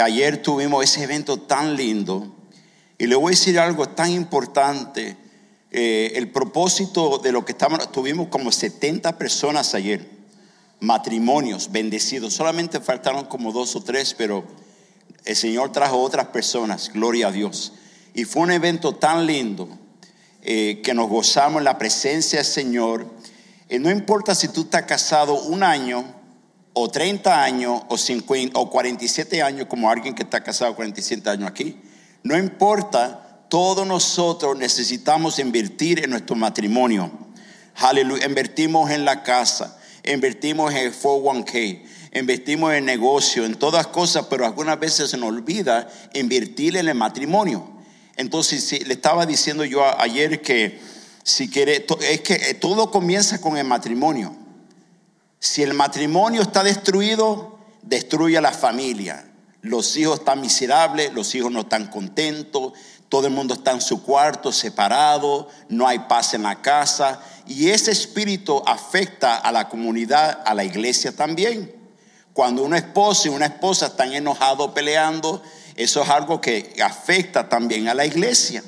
ayer tuvimos ese evento tan lindo y le voy a decir algo tan importante. Eh, el propósito de lo que estamos, tuvimos como 70 personas ayer, matrimonios bendecidos. Solamente faltaron como dos o tres, pero el Señor trajo otras personas, gloria a Dios. Y fue un evento tan lindo eh, que nos gozamos en la presencia del Señor. Eh, no importa si tú estás casado un año o 30 años o, 50, o 47 años como alguien que está casado 47 años aquí. No importa, todos nosotros necesitamos invertir en nuestro matrimonio. Aleluya, invertimos en la casa, invertimos en el 401k, invertimos en negocio, en todas cosas, pero algunas veces se nos olvida invertir en el matrimonio. Entonces, le estaba diciendo yo ayer que si quiere, es que todo comienza con el matrimonio. Si el matrimonio está destruido, destruye a la familia. Los hijos están miserables, los hijos no están contentos, todo el mundo está en su cuarto separado, no hay paz en la casa. Y ese espíritu afecta a la comunidad, a la iglesia también. Cuando un esposo y una esposa están enojados peleando, eso es algo que afecta también a la iglesia.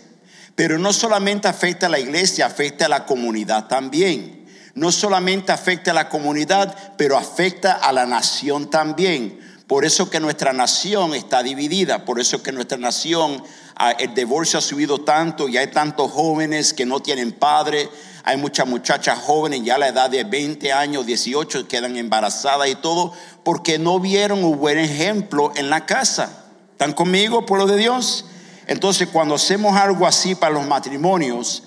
Pero no solamente afecta a la iglesia, afecta a la comunidad también no solamente afecta a la comunidad, pero afecta a la nación también. Por eso que nuestra nación está dividida, por eso que nuestra nación, ah, el divorcio ha subido tanto y hay tantos jóvenes que no tienen padre, hay muchas muchachas jóvenes ya a la edad de 20 años, 18, quedan embarazadas y todo, porque no vieron un buen ejemplo en la casa. ¿Están conmigo, pueblo de Dios? Entonces, cuando hacemos algo así para los matrimonios,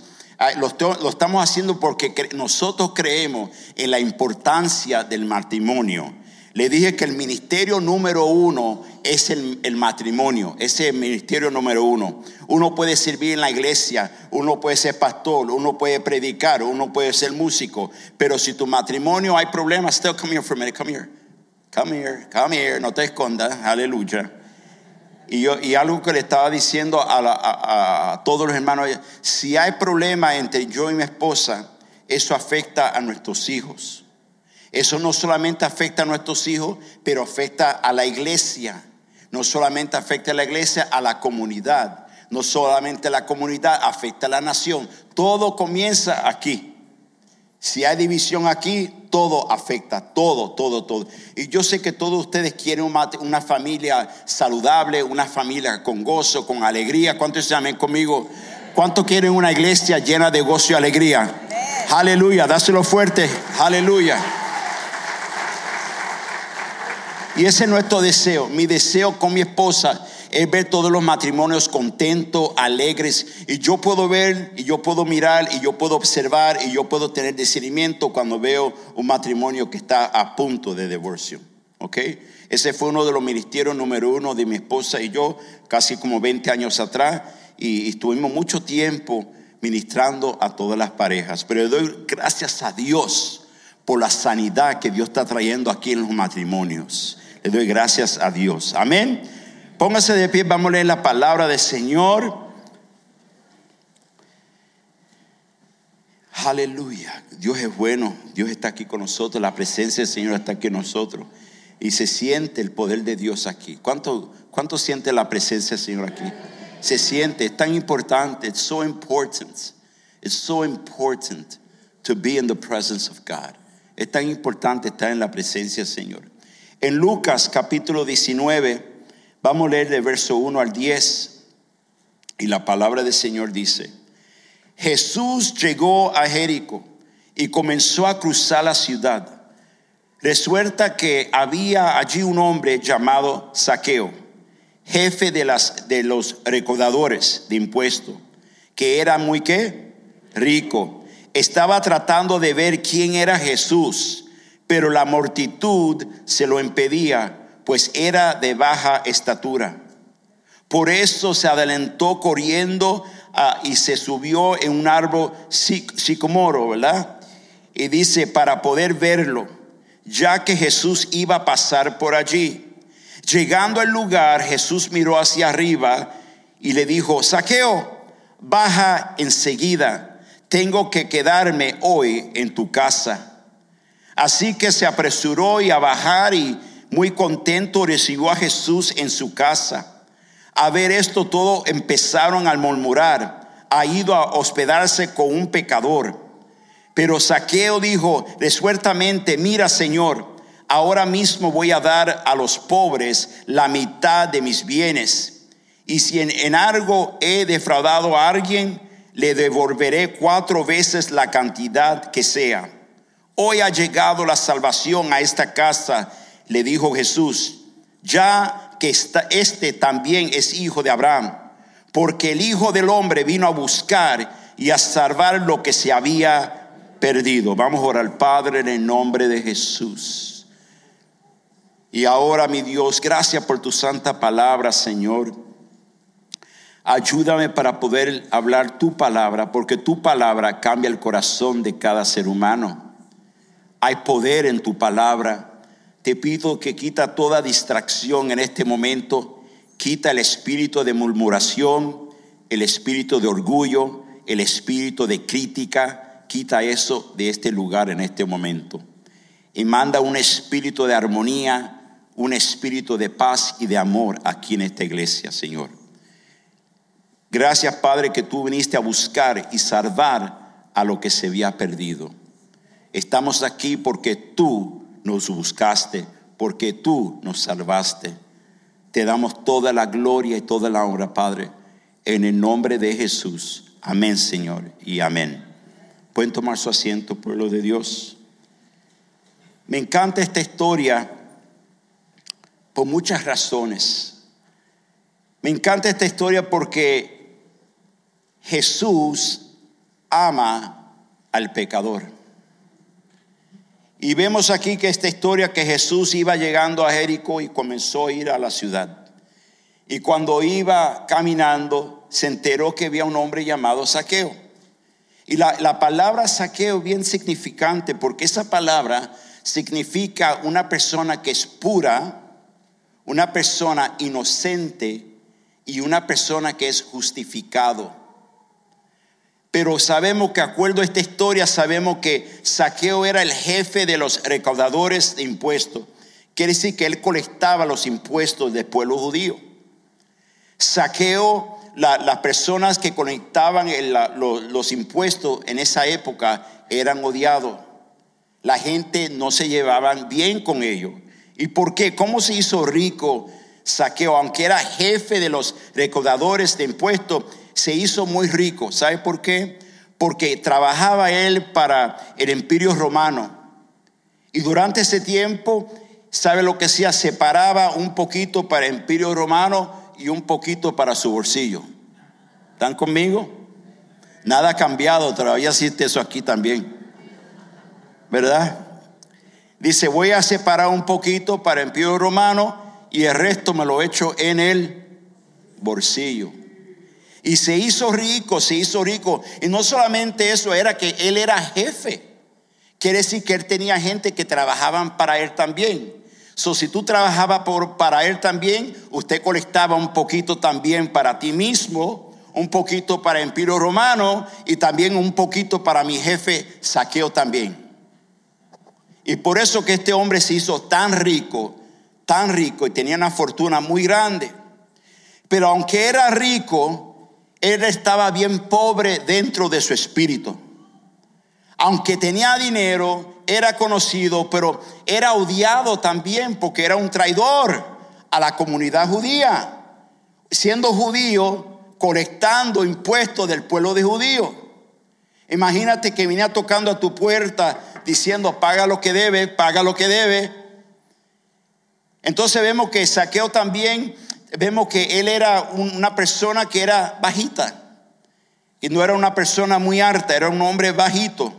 lo, estamos haciendo porque nosotros creemos en la importancia del matrimonio. Le dije que el ministerio número uno es el, el, matrimonio, ese es el ministerio número uno. Uno puede servir en la iglesia, uno puede ser pastor, uno puede predicar, uno puede ser músico, pero si tu matrimonio hay problemas, still come here for a minute, come here, come here, come here, no te escondas, aleluya. Y, yo, y algo que le estaba diciendo a, todos los hermanos, si hay problema entre yo y mi esposa, eso afecta a nuestros hijos. Eso no solamente afecta a nuestros hijos, pero afecta a la iglesia. No solamente afecta a la iglesia, a la comunidad. No solamente a la comunidad, afecta a la nación. Todo comienza aquí. Si hay división aquí, todo afecta, todo, todo, todo. Y yo sé que todos ustedes quieren una, familia saludable, una familia con gozo, con alegría. ¿Cuántos se llaman conmigo? ¿Cuántos quieren una iglesia llena de gozo y alegría? Aleluya, dáselo fuerte, aleluya. Y ese es nuestro deseo. Mi deseo con mi esposa es ver todos los matrimonios contentos, alegres. Y yo puedo ver, y yo puedo mirar, y yo puedo observar, y yo puedo tener discernimiento cuando veo un matrimonio que está a punto de divorcio. ¿Ok? Ese fue uno de los ministerios número uno de mi esposa y yo, casi como 20 años atrás, y, estuvimos mucho tiempo ministrando a todas las parejas. Pero doy gracias a Dios por la sanidad que Dios está trayendo aquí en los matrimonios. Le doy gracias a Dios. Amén. Póngase de pie, vamos a leer la palabra del Señor. Aleluya. Dios es bueno. Dios está aquí con nosotros. La presencia del Señor está aquí con nosotros. Y se siente el poder de Dios aquí. ¿Cuánto, cuánto siente la presencia del Señor aquí? Se siente. Es tan importante. It's so important. It's so important to be in the presence of God. Es tan importante estar en la presencia del Señor. En Lucas capítulo 19 Vamos a leer de verso 1 al 10 y la palabra del Señor dice, Jesús llegó a Jericó y comenzó a cruzar la ciudad. Resuelta que había allí un hombre llamado Saqueo, jefe de, las, de los recaudadores de impuestos, que era muy qué? Rico. Estaba tratando de ver quién era Jesús, pero la multitud se lo impedía pues era de baja estatura. Por eso se adelantó corriendo ah, y se subió en un árbol sicomoro, ¿verdad? Y dice, para poder verlo, ya que Jesús iba a pasar por allí. Llegando al lugar, Jesús miró hacia arriba y le dijo, Saqueo, baja enseguida, tengo que quedarme hoy en tu casa. Así que se apresuró y a bajar y muy contento, recibió a Jesús en su casa. A ver esto todo empezaron a murmurar, ha ido a hospedarse con un pecador. Pero Saqueo dijo resueltamente, mira Señor, ahora mismo voy a dar a los pobres la mitad de mis bienes. Y si en, en algo he defraudado a alguien, le devolveré cuatro veces la cantidad que sea. Hoy ha llegado la salvación a esta casa, le dijo Jesús, ya que este también es hijo de Abraham, porque el Hijo del Hombre vino a buscar y a salvar lo que se había perdido. Vamos a orar, Padre, en el nombre de Jesús. Y ahora, mi Dios, gracias por tu santa palabra, Señor. Ayúdame para poder hablar tu palabra, porque tu palabra cambia el corazón de cada ser humano. Hay poder en tu palabra. Te pido que quita toda distracción en este momento. Quita el espíritu de murmuración, el espíritu de orgullo, el espíritu de crítica. Quita eso de este lugar en este momento. Y manda un espíritu de armonía, un espíritu de paz y de amor aquí en esta iglesia, Señor. Gracias, Padre, que tú viniste a buscar y salvar a lo que se había perdido. Estamos aquí porque tú nos buscaste, porque tú nos salvaste. Te damos toda la gloria y toda la honra, Padre, en el nombre de Jesús. Amén, Señor, y amén. Pueden tomar su asiento, pueblo de Dios. Me encanta esta historia por muchas razones. Me encanta esta historia porque Jesús ama al pecador. Y vemos aquí que esta historia que Jesús iba llegando a Jericó y comenzó a ir a la ciudad. Y cuando iba caminando, se enteró que había un hombre llamado Saqueo. Y la, la palabra saqueo bien significante porque esa palabra significa una persona que es pura, una persona inocente y una persona que es justificado. Pero sabemos que, acuerdo a esta historia, sabemos que Saqueo era el jefe de los recaudadores de impuestos. Quiere decir que él colectaba los impuestos del pueblo judío. Saqueo, las personas que conectaban los impuestos en esa época eran odiados. La gente no se llevaba bien con ellos. ¿Y por qué? ¿Cómo se hizo rico Saqueo? Aunque era jefe de los recaudadores de impuestos, se hizo muy rico. ¿Sabe por qué? Porque trabajaba él para el imperio romano. Y durante ese tiempo, ¿sabe lo que hacía? Separaba un poquito para el imperio romano y un poquito para su bolsillo. ¿Están conmigo? Nada ha cambiado, todavía existe eso aquí también. ¿Verdad? Dice, voy a separar un poquito para el imperio romano y el resto me lo echo en el bolsillo. Y se hizo rico, se hizo rico. Y no solamente eso, era que él era jefe. Quiere decir que él tenía gente que trabajaban para él también. So, si tú trabajabas por, para él también, usted colectaba un poquito también para ti mismo, un poquito para el Imperio Romano y también un poquito para mi jefe Saqueo también. Y por eso que este hombre se hizo tan rico, tan rico y tenía una fortuna muy grande. Pero aunque era rico, él estaba bien pobre dentro de su espíritu. Aunque tenía dinero, era conocido, pero era odiado también porque era un traidor a la comunidad judía. Siendo judío, colectando impuestos del pueblo de judío. Imagínate que venía tocando a tu puerta diciendo, paga lo que debe, paga lo que debe. Entonces vemos que Saqueo también vemos que él era una persona que era bajita. Y no era una persona muy alta, era un hombre bajito.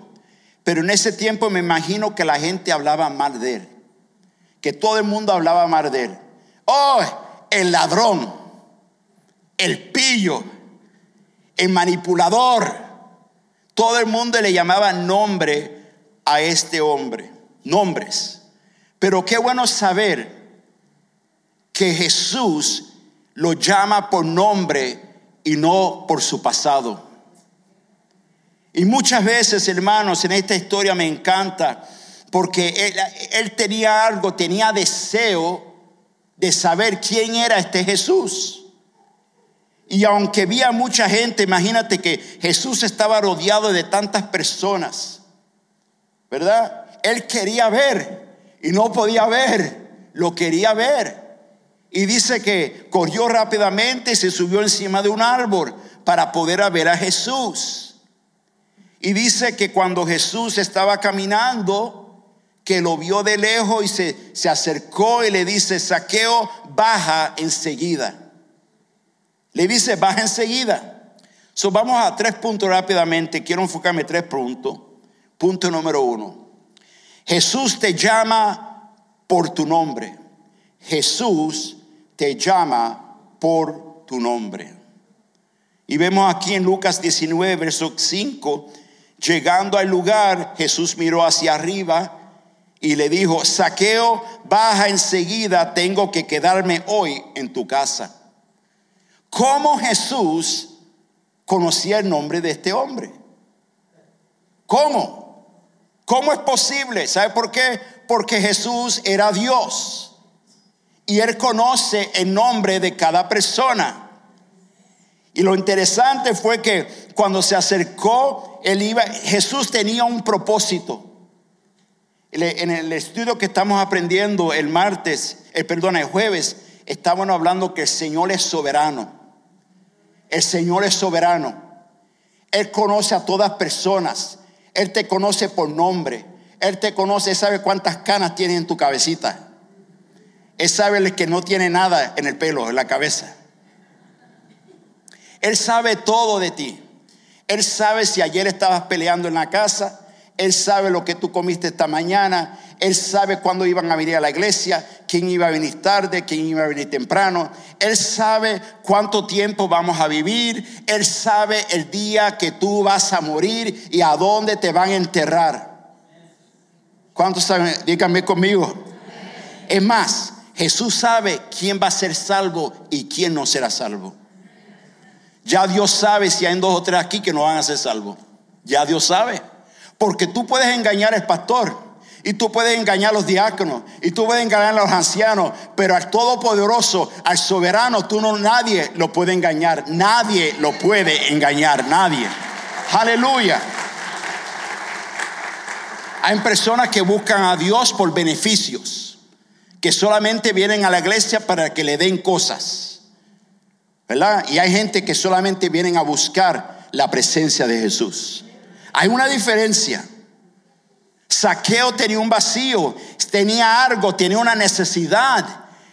Pero en ese tiempo me imagino que la gente hablaba mal de él. Que todo el mundo hablaba mal de él. Oh, el ladrón, el pillo, el manipulador. Todo el mundo le llamaba nombre a este hombre. Nombres. Pero qué bueno saber que Jesús lo llama por nombre y no por su pasado. Y muchas veces, hermanos, en esta historia me encanta porque él, tenía algo, tenía deseo de saber quién era este Jesús. Y aunque había mucha gente, imagínate que Jesús estaba rodeado de tantas personas, ¿verdad? Él quería ver y no podía ver, lo quería ver. Y dice que corrió rápidamente y se subió encima de un árbol para poder ver a Jesús. Y dice que cuando Jesús estaba caminando, que lo vio de lejos y se, se acercó y le dice, saqueo, baja enseguida. Le dice, baja enseguida. So, vamos a tres puntos rápidamente. Quiero enfocarme en tres puntos. Punto número uno. Jesús te llama por tu nombre. Jesús llama por tu nombre. Y vemos aquí en Lucas 19, verso 5, llegando al lugar, Jesús miró hacia arriba y le dijo, saqueo, baja enseguida, tengo que quedarme hoy en tu casa. ¿Cómo Jesús conocía el nombre de este hombre? ¿Cómo? ¿Cómo es posible? ¿Sabe por qué? Porque Jesús era Dios y él conoce el nombre de cada persona. Y lo interesante fue que cuando se acercó, él iba, Jesús tenía un propósito. En el estudio que estamos aprendiendo el martes, el perdón, el jueves, estábamos hablando que el Señor es soberano. El Señor es soberano. Él conoce a todas personas. Él te conoce por nombre. Él te conoce, sabe cuántas canas tiene en tu cabecita. Él sabe que no tiene nada en el pelo, en la cabeza. Él sabe todo de ti. Él sabe si ayer estabas peleando en la casa. Él sabe lo que tú comiste esta mañana. Él sabe cuándo iban a venir a la iglesia, quién iba a venir tarde, quién iba a venir temprano. Él sabe cuánto tiempo vamos a vivir. Él sabe el día que tú vas a morir y a dónde te van a enterrar. ¿Cuántos saben? Díganme conmigo. Es más, Jesús sabe quién va a ser salvo y quién no será salvo. Ya Dios sabe si hay dos o tres aquí que no van a ser salvos. Ya Dios sabe. Porque tú puedes engañar al pastor y tú puedes engañar a los diáconos y tú puedes engañar a los ancianos, pero al todopoderoso, al soberano, tú no nadie lo puede engañar. Nadie lo puede engañar, nadie. Aleluya. Hay personas que buscan a Dios por beneficios, que solamente vienen a la iglesia para que le den cosas. ¿Verdad? Y hay gente que solamente vienen a buscar la presencia de Jesús. Hay una diferencia. Saqueo tenía un vacío, tenía algo, tenía una necesidad.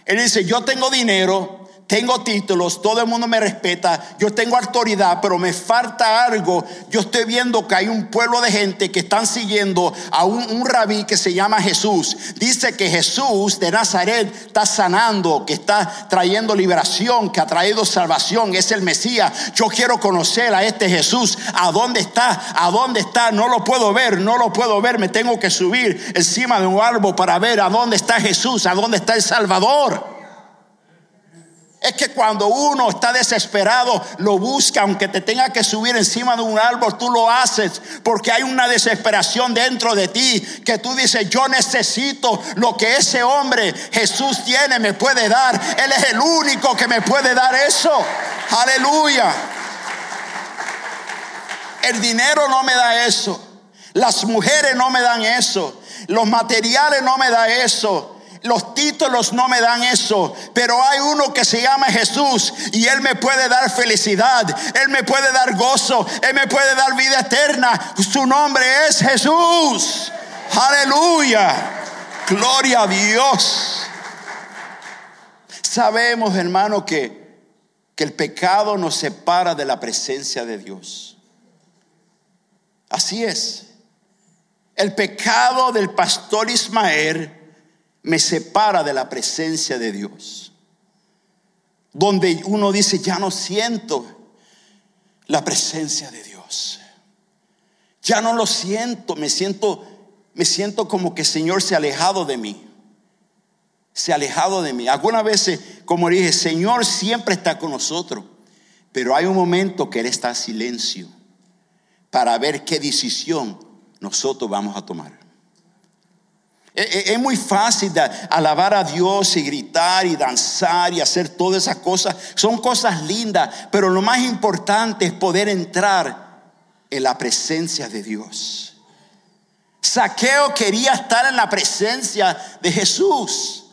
Él dice, yo tengo dinero, tengo títulos, todo el mundo me respeta, yo tengo autoridad, pero me falta algo. Yo estoy viendo que hay un pueblo de gente que están siguiendo a un, rabí que se llama Jesús. Dice que Jesús de Nazaret está sanando, que está trayendo liberación, que ha traído salvación, es el Mesías. Yo quiero conocer a este Jesús. ¿A dónde está? ¿A dónde está? No lo puedo ver, no lo puedo ver. Me tengo que subir encima de un árbol para ver a dónde está Jesús, a dónde está el Salvador. Es que cuando uno está desesperado, lo busca, aunque te tenga que subir encima de un árbol, tú lo haces, porque hay una desesperación dentro de ti, que tú dices, yo necesito lo que ese hombre Jesús tiene, me puede dar. Él es el único que me puede dar eso. Aleluya. El dinero no me da eso. Las mujeres no me dan eso. Los materiales no me da eso. Los títulos no me dan eso, pero hay uno que se llama Jesús y Él me puede dar felicidad, Él me puede dar gozo, Él me puede dar vida eterna. Su nombre es Jesús. Aleluya. Gloria a Dios. Sabemos, hermano, que, que el pecado nos separa de la presencia de Dios. Así es. El pecado del pastor Ismael me separa de la presencia de Dios. Donde uno dice, ya no siento la presencia de Dios. Ya no lo siento, me siento me siento como que el Señor se ha alejado de mí. Se ha alejado de mí. Algunas veces, como dije, Señor siempre está con nosotros, pero hay un momento que Él está en silencio para ver qué decisión nosotros vamos a tomar. E, e, es muy fácil alabar a Dios y gritar y danzar y hacer todas esas cosas. Son cosas lindas, pero lo más importante es poder entrar en la presencia de Dios. Saqueo quería estar en la presencia de Jesús.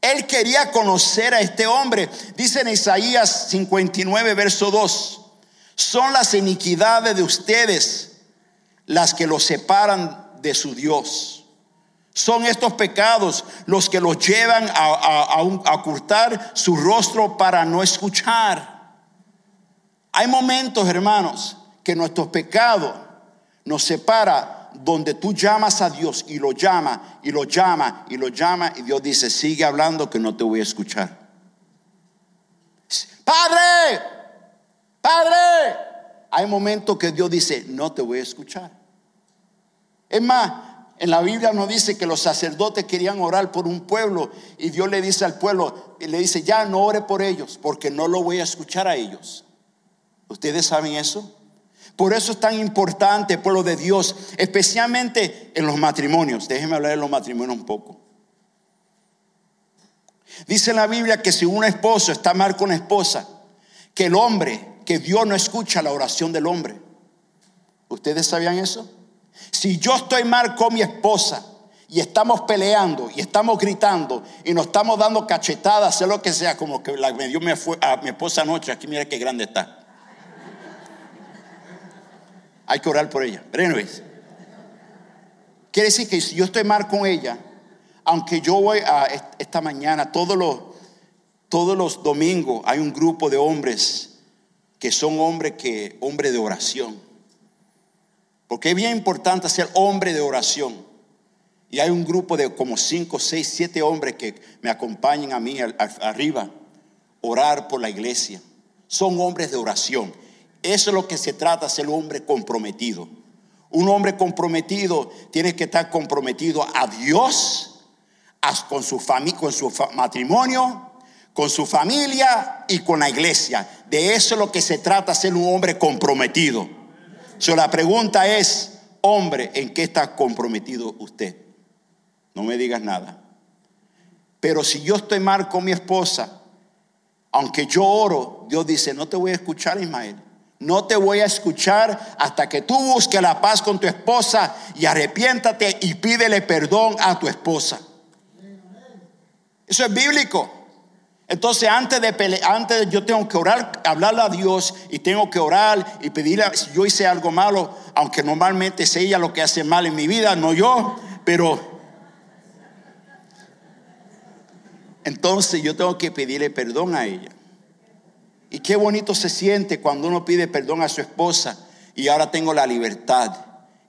Él quería conocer a este hombre. Dice en Isaías 59, verso 2, son las iniquidades de ustedes las que los separan de su Dios. Son estos pecados los que los llevan a, ocultar su rostro para no escuchar. Hay momentos, hermanos, que nuestro pecado nos separa donde tú llamas a Dios y lo llama y lo llama y lo llama y Dios dice, sigue hablando que no te voy a escuchar. Padre, Padre. Hay momentos que Dios dice, no te voy a escuchar. Es más, en la Biblia nos dice que los sacerdotes querían orar por un pueblo y Dios le dice al pueblo, le dice, ya no ore por ellos porque no lo voy a escuchar a ellos. ¿Ustedes saben eso? Por eso es tan importante, pueblo de Dios, especialmente en los matrimonios. Déjenme hablar de los matrimonios un poco. Dice la Biblia que si un esposo está mal con una esposa, que el hombre, que Dios no escucha la oración del hombre. ¿Ustedes sabían eso? Si yo estoy mal con mi esposa y estamos peleando y estamos gritando y nos estamos dando cachetadas, sé lo que sea, como que la, me dio a mi esposa anoche, aquí mira qué grande está. Hay que orar por ella. Pero quiere decir que si yo estoy mal con ella, aunque yo voy a esta mañana, todos los, todos los domingos hay un grupo de hombres que son hombres que, hombres de oración. Porque es bien importante ser hombre de oración. Y hay un grupo de como cinco, seis, siete hombres que me acompañan a mí arriba, orar por la iglesia. Son hombres de oración. Eso es lo que se trata, ser un hombre comprometido. Un hombre comprometido tiene que estar comprometido a Dios, con su, con su matrimonio, con su familia y con la iglesia. De eso es lo que se trata, ser un hombre comprometido la pregunta es, hombre, ¿en qué está comprometido usted? No me digas nada. Pero si yo estoy mal con mi esposa, aunque yo oro, Dios dice, no te voy a escuchar, Ismael. No te voy a escuchar hasta que tú busques la paz con tu esposa y arrepiéntate y pídele perdón a tu esposa. Eso es bíblico. Entonces, antes de pelear, antes yo tengo que orar, hablarle a Dios y tengo que orar y pedirle si yo hice algo malo, aunque normalmente es ella lo que hace mal en mi vida, no yo, pero entonces yo tengo que pedirle perdón a ella. Y qué bonito se siente cuando uno pide perdón a su esposa y ahora tengo la libertad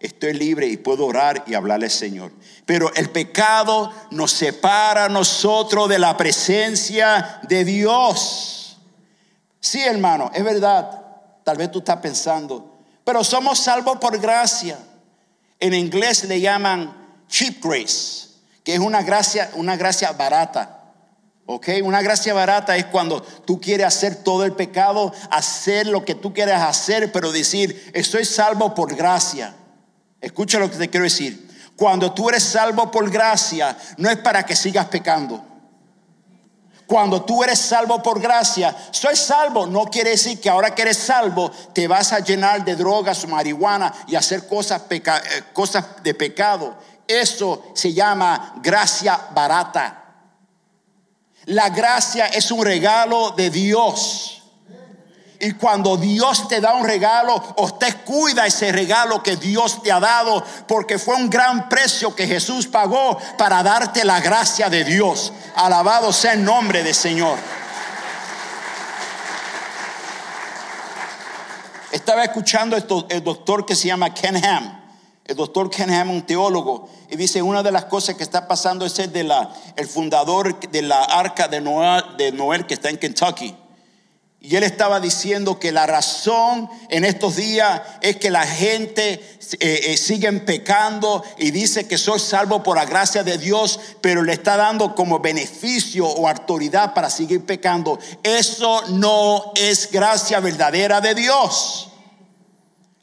estoy libre y puedo orar y hablarle al Señor. Pero el pecado nos separa a nosotros de la presencia de Dios. Sí, hermano, es verdad. Tal vez tú estás pensando, pero somos salvos por gracia. En inglés le llaman cheap grace, que es una gracia, una gracia barata. ¿Ok? Una gracia barata es cuando tú quieres hacer todo el pecado, hacer lo que tú quieras hacer, pero decir, estoy salvo por gracia. Escucha lo que te quiero decir. Cuando tú eres salvo por gracia, no es para que sigas pecando. Cuando tú eres salvo por gracia, soy salvo, no quiere decir que ahora que eres salvo te vas a llenar de drogas marihuana y hacer cosas, eh, cosas de pecado. Eso se llama gracia barata. La gracia es un regalo de Dios. Y cuando Dios te da un regalo, usted cuida ese regalo que Dios te ha dado, porque fue un gran precio que Jesús pagó para darte la gracia de Dios. Alabado sea el nombre del Señor. Estaba escuchando el doctor que se llama Ken Ham. El doctor Ken Ham, un teólogo, y dice, una de las cosas que está pasando es el, de la, el fundador de la arca de de Noel que está en Kentucky. Y él estaba diciendo que la razón en estos días es que la gente eh, eh, sigue pecando y dice que soy salvo por la gracia de Dios, pero le está dando como beneficio o autoridad para seguir pecando. Eso no es gracia verdadera de Dios.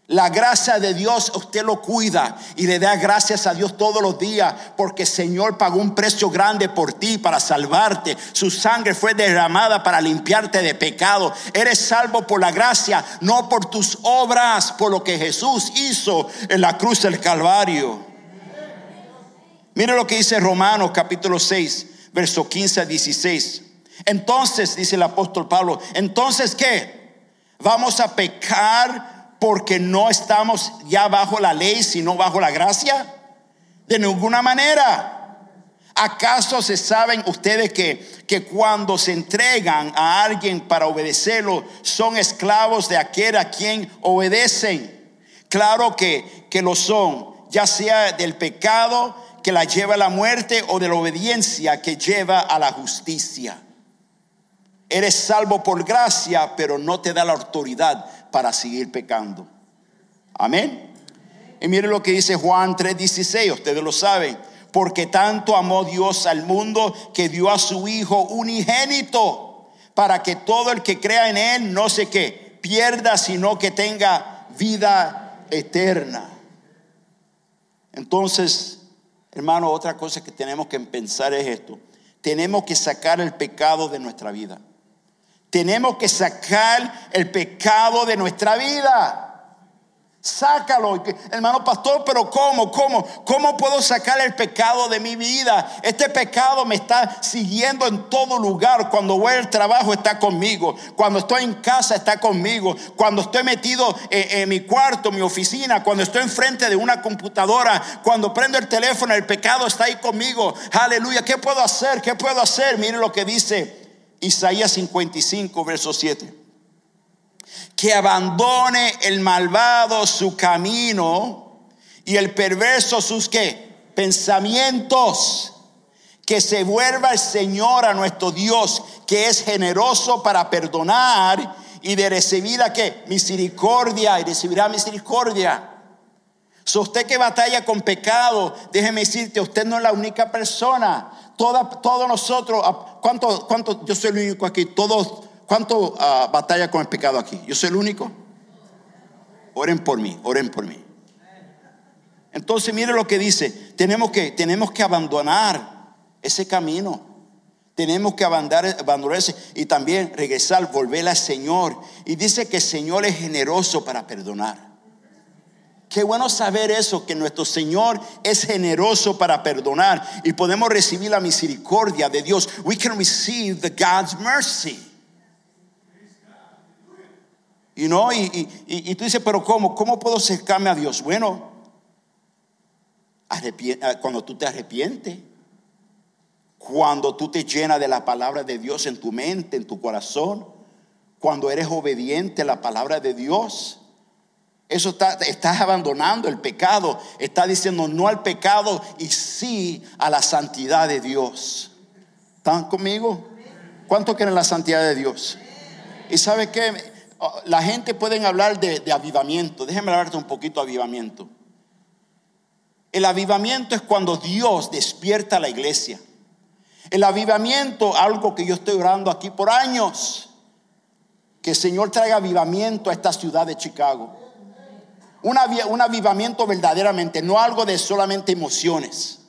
La gracia de Dios usted lo cuida y le da gracias a Dios todos los días porque el Señor pagó un precio grande por ti para salvarte. Su sangre fue derramada para limpiarte de pecado. Eres salvo por la gracia, no por tus obras, por lo que Jesús hizo en la cruz del Calvario. Mire lo que dice Romanos capítulo 6, verso 15 a 16. Entonces, dice el apóstol Pablo, entonces ¿qué? ¿Vamos a pecar? Porque no estamos ya bajo la ley, sino bajo la gracia? De ninguna manera. ¿Acaso se saben ustedes que, que cuando se entregan a alguien para obedecerlo, son esclavos de aquel a quien obedecen? Claro que, que lo son, ya sea del pecado que la lleva a la muerte o de la obediencia que lleva a la justicia. Eres salvo por gracia, pero no te da la autoridad para seguir pecando. Amén. Y mire lo que dice Juan 3:16, ustedes lo saben, porque tanto amó Dios al mundo que dio a su Hijo unigénito, para que todo el que crea en Él no se que pierda, sino que tenga vida eterna. Entonces, hermano, otra cosa que tenemos que pensar es esto. Tenemos que sacar el pecado de nuestra vida. Tenemos que sacar el pecado de nuestra vida. Sácalo, hermano pastor, pero ¿cómo? ¿Cómo? ¿Cómo puedo sacar el pecado de mi vida? Este pecado me está siguiendo en todo lugar. Cuando voy al trabajo está conmigo. Cuando estoy en casa está conmigo. Cuando estoy metido en, en mi cuarto, mi oficina. Cuando estoy enfrente de una computadora. Cuando prendo el teléfono, el pecado está ahí conmigo. Aleluya. ¿Qué puedo hacer? ¿Qué puedo hacer? Mire lo que dice Isaías 55, verso 7. Que abandone el malvado su camino y el perverso sus qué? Pensamientos. Que se vuelva el Señor a nuestro Dios, que es generoso para perdonar y de recibir qué? Misericordia y recibirá misericordia. So usted que batalla con pecado, déjeme decirte, usted no es la única persona todos nosotros, ah, ¿cuánto. Yo soy el único aquí, todos, ¿cuánto ah, batalla con el pecado aquí? ¿Yo soy el único? Oren por mí, oren por mí. Entonces, mire lo que dice, tenemos que, tenemos que abandonar ese camino. Tenemos que abandonar, abandonarse y también regresar, volver al Señor. Y dice que el Señor es generoso para perdonar. Qué bueno saber eso, que nuestro Señor es generoso para perdonar y podemos recibir la misericordia de Dios. We can receive the God's mercy. You know, y, y, tú dices, pero ¿cómo? ¿Cómo puedo acercarme a Dios? Bueno, ah, cuando tú te arrepientes, cuando tú te llenas de la palabra de Dios en tu mente, en tu corazón, cuando eres obediente a la palabra de Dios eso está, estás abandonando el pecado. Está diciendo no al pecado y sí a la santidad de Dios. ¿Están conmigo? ¿Cuánto quieren la santidad de Dios? Y sabe que la gente puede hablar de, avivamiento. Déjenme hablarte un poquito de avivamiento. El avivamiento es cuando Dios despierta a la iglesia. El avivamiento, algo que yo estoy orando aquí por años, que el Señor traiga avivamiento a esta ciudad de Chicago un avivamiento verdaderamente, no algo de solamente emociones.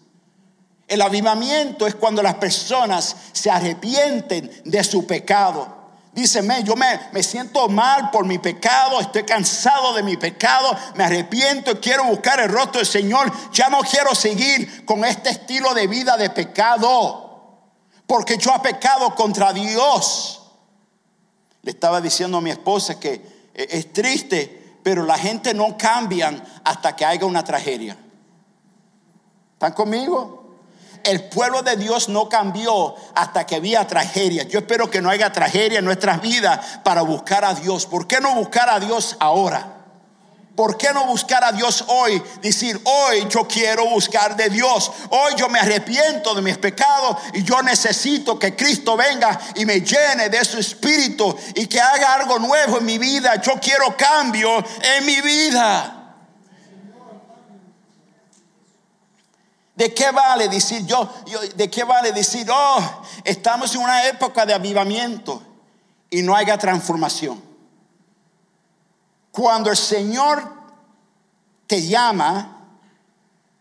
El avivamiento es cuando las personas se arrepienten de su pecado. Díceme, yo me, me, siento mal por mi pecado, estoy cansado de mi pecado, me arrepiento, quiero buscar el rostro del Señor, ya no quiero seguir con este estilo de vida de pecado, porque yo he pecado contra Dios. Le estaba diciendo a mi esposa que eh, es triste pero la gente no cambia hasta que haya una tragedia. ¿Están conmigo? El pueblo de Dios no cambió hasta que había tragedia. Yo espero que no haya tragedia en nuestras vidas para buscar a Dios. ¿Por qué no buscar a Dios ahora? ¿Por qué no buscar a Dios hoy? Decir, hoy yo quiero buscar de Dios. Hoy yo me arrepiento de mis pecados y yo necesito que Cristo venga y me llene de su espíritu y que haga algo nuevo en mi vida. Yo quiero cambio en mi vida. ¿De qué vale decir yo, yo, de qué vale decir, oh, estamos en una época de avivamiento y no haya transformación? Cuando el Señor te llama,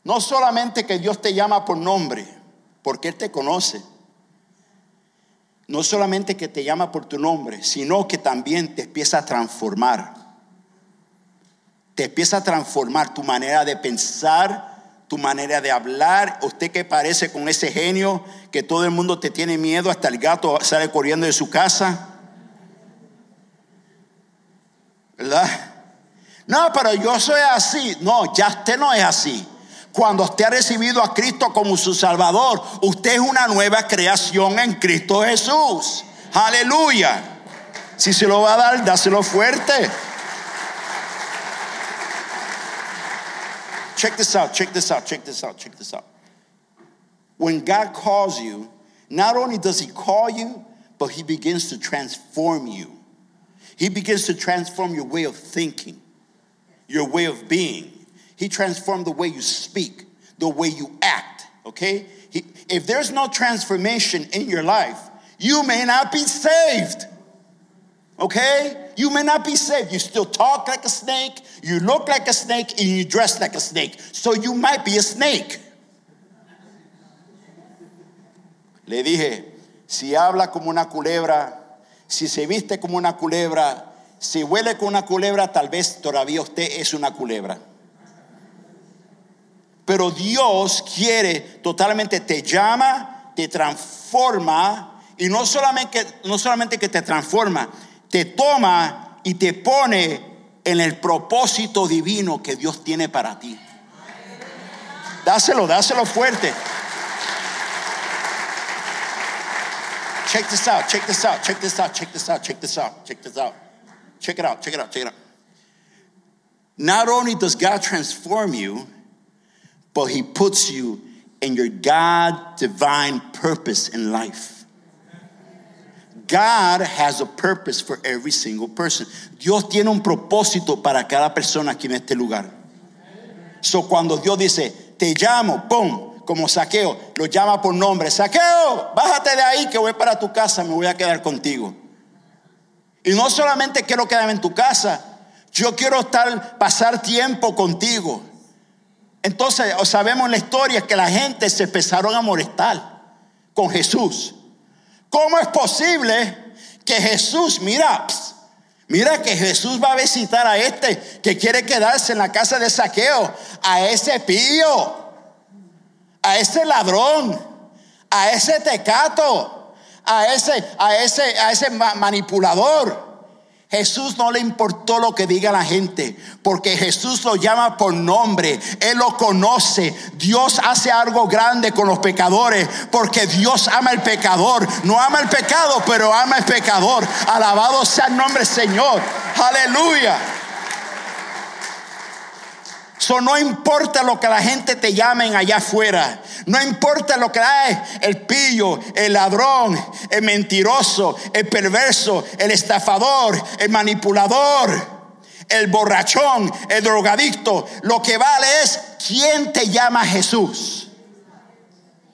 no solamente que Dios te llama por nombre, porque Él te conoce. No solamente que te llama por tu nombre, sino que también te empieza a transformar. Te empieza a transformar tu manera de pensar, tu manera de hablar. Usted que parece con ese genio que todo el mundo te tiene miedo, hasta el gato sale corriendo de su casa. No, pero yo soy así. No, ya usted no es así. Cuando usted ha recibido a Cristo como su Salvador, usted es una nueva creación en Cristo Jesús. Aleluya. Si se lo va a dar, dáselo fuerte. Check this out, check this out, check this out, check this out. When God calls you, not only does He call you, but He begins to transform you. He begins to transform your way of thinking, your way of being. He transformed the way you speak, the way you act, okay? He, if there's no transformation in your life, you may not be saved. Okay? You may not be saved. You still talk like a snake, you look like a snake, and you dress like a snake. So you might be a snake. Le dije, si habla como una culebra, si se viste como una culebra, si huele como una culebra, tal vez todavía usted es una culebra. Pero Dios quiere totalmente, te llama, te transforma, y no solamente, no solamente que te transforma, te toma y te pone en el propósito divino que Dios tiene para ti. Dáselo, dáselo fuerte. Check this out, check this out, check this out, check this out, check this out, check this out. Check it out, check it out, check it out. Not only does God transform you, but He puts you in your God divine purpose in life. God has a purpose for every single person. Dios tiene un propósito para cada persona aquí en este lugar. So cuando Dios dice, te llamo, pum, como saqueo, lo llama por nombre, saqueo, bájate de ahí que voy para tu casa, me voy a quedar contigo. Y no solamente quiero quedarme en tu casa, yo quiero estar, pasar tiempo contigo. Entonces, sabemos la historia que la gente se empezaron a molestar con Jesús. ¿Cómo es posible que Jesús, mira, mira que Jesús va a visitar a este que quiere quedarse en la casa de saqueo, a ese pío, a ese ladrón, a ese tecato, a ese, a ese, a ese manipulador? Jesús no le importó lo que diga la gente, porque Jesús lo llama por nombre, Él lo conoce. Dios hace algo grande con los pecadores, porque Dios ama el pecador. No ama el pecado, pero ama el pecador. Alabado sea el nombre del Señor. Aleluya. So, no importa lo que la gente te llamen allá afuera. No importa lo que hay, el pillo, el ladrón, el mentiroso, el perverso, el estafador, el manipulador, el borrachón, el drogadicto. Lo que vale es quién te llama Jesús.